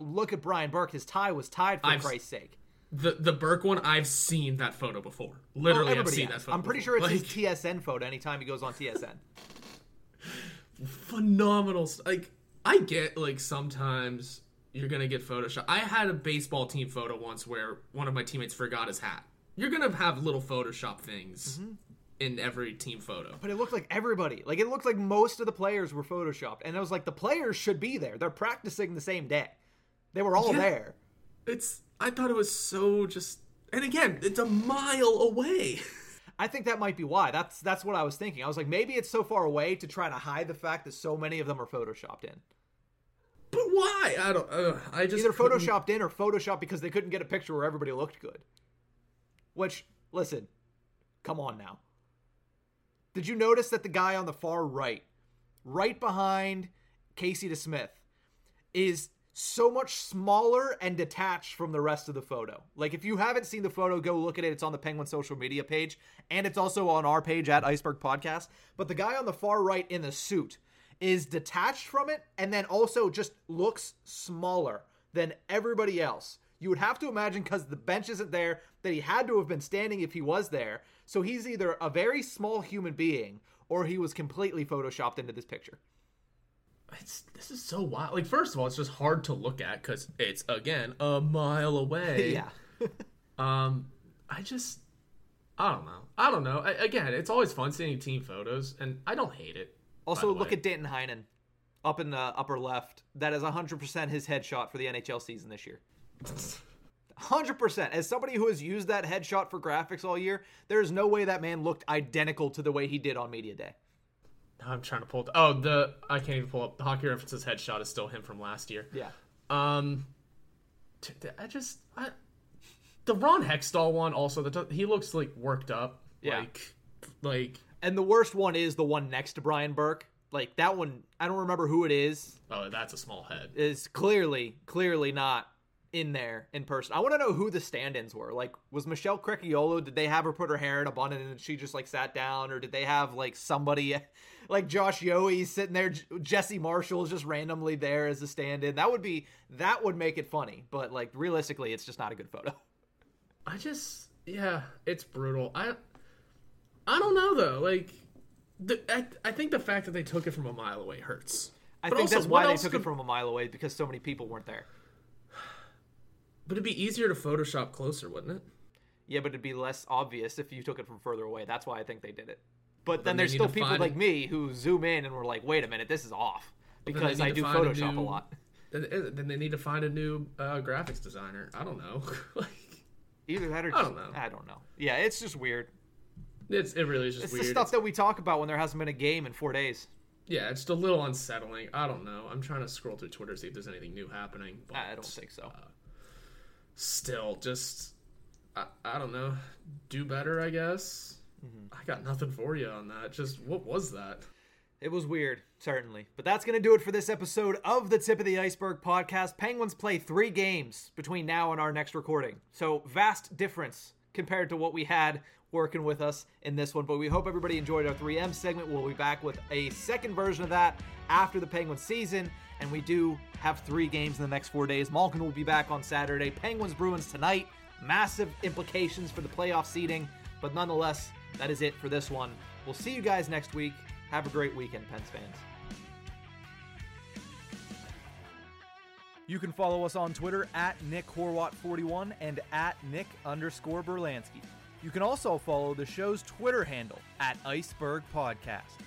Look at Brian Burke. His tie was tied for I've- Christ's sake. The the Burke one, I've seen that photo before. Oh, Literally, I've everybody seen has. that photo. I'm pretty before. sure it's Like, his TSN photo anytime he goes on TSN. phenomenal. Like I get like sometimes you're gonna get Photoshop. I had a baseball team photo once where one of my teammates forgot his hat. You're gonna have little Photoshop things Mm-hmm. In every team photo. But it looked like everybody. Like it looked like most of the players were photoshopped, and it was like the players should be there. They're practicing the same day. They were all Yeah. there. It's I thought it was so just. And again, it's a mile away. I think that might be why. That's that's what I was thinking. I was like, maybe it's so far away to try to hide the fact that so many of them are photoshopped in. But why? I don't. Uh, I just Either couldn't- photoshopped in or photoshopped because they couldn't get a picture where everybody looked good. Which, listen, come on now. Did you notice that the guy on the far right, right behind Casey DeSmith, is so much smaller and detached from the rest of the photo? Like, if you haven't seen the photo, go look at it. It's on the Penguin social media page, and it's also on our page at Iceberg Podcast. But the guy on the far right in the suit is detached from it and then also just looks smaller than everybody else. You would have to imagine because the bench isn't there that he had to have been standing if he was there. So he's either a very small human being or he was completely photoshopped into this picture. It's, this is so wild. Like, first of all, it's just hard to look at because it's again a mile away. Yeah. Um, I just, I don't know. I don't know. I, again, it's always fun seeing team photos, and I don't hate it. Also, look way. at Danton Heinen up in the upper left. That is 100% his headshot for the NHL season this year. 100%. As somebody who has used that headshot for graphics all year, there is no way that man looked identical to the way he did on Media Day. I'm trying to pull. It. Oh, the I can't even pull up the hockey references headshot is still him from last year. Yeah. Um, I just I, the Ron Hextall one also. The he looks like worked up. Yeah. Like, like And the worst one is the one next to Brian Burke. Like that one, I don't remember who it is. oh, that's a small head. Is clearly, clearly not in there in person. I want to know who the stand-ins were. Like, was Michelle Crechiolo? Did they have her put her hair in a bun and then she just like sat down, or did they have like somebody, like Josh Yohe sitting there? Jesse Marshall is just randomly there as a stand-in. That would be that would make it funny, but like realistically, it's just not a good photo. I just yeah, it's brutal. I I don't know though. Like, the, I I think the fact that they took it from a mile away hurts. I But think also, that's why they took could- it from a mile away because so many people weren't there. But it'd be easier to Photoshop closer, wouldn't it? Yeah, but it'd be less obvious if you took it from further away. That's why I think they did it. But then then there's still people like me who zoom in and were like, "Wait a minute, this is off," because I do find a Photoshop a lot. Then, then they need to find a new uh, graphics designer. I don't know. like, Either that or I don't know. I don't know. Yeah, it's just weird. it's it really is just It's weird. the stuff that we talk about when there hasn't been a game in four days. yeah, it's just a little unsettling. I don't know. I'm trying to scroll through Twitter to see if there's anything new happening. But I don't think so. Still, just I, I don't know. Do better, I guess. Mm-hmm. I got nothing for you on that. Just what was that? It was weird, certainly. But that's going to do it for this episode of the Tip of the Iceberg podcast. Penguins play three games between now and our next recording. So, vast difference compared to what we had working with us in this one. But we hope everybody enjoyed our 3M segment. We'll be back with a second version of that after the Penguins season. And we do have three games in the next four days. Malkin will be back on Saturday. Penguins Bruins tonight. Massive implications for the playoff seeding. But nonetheless, that is it for this one. We'll see you guys next week. Have a great weekend, Pens fans. You can follow us on Twitter at Nick Horwat41 and at Nick underscore Berlansky. You can also follow the show's Twitter handle at Iceberg Podcast.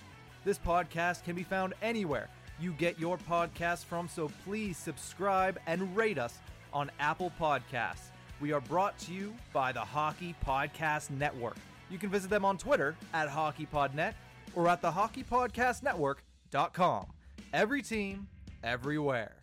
This podcast can be found anywhere you get your podcast from, so please subscribe and rate us on Apple Podcasts. We are brought to you by the Hockey Podcast Network. You can visit them on Twitter at HockeyPodNet or at the HockeyPodcastNetwork.com. Every team, everywhere.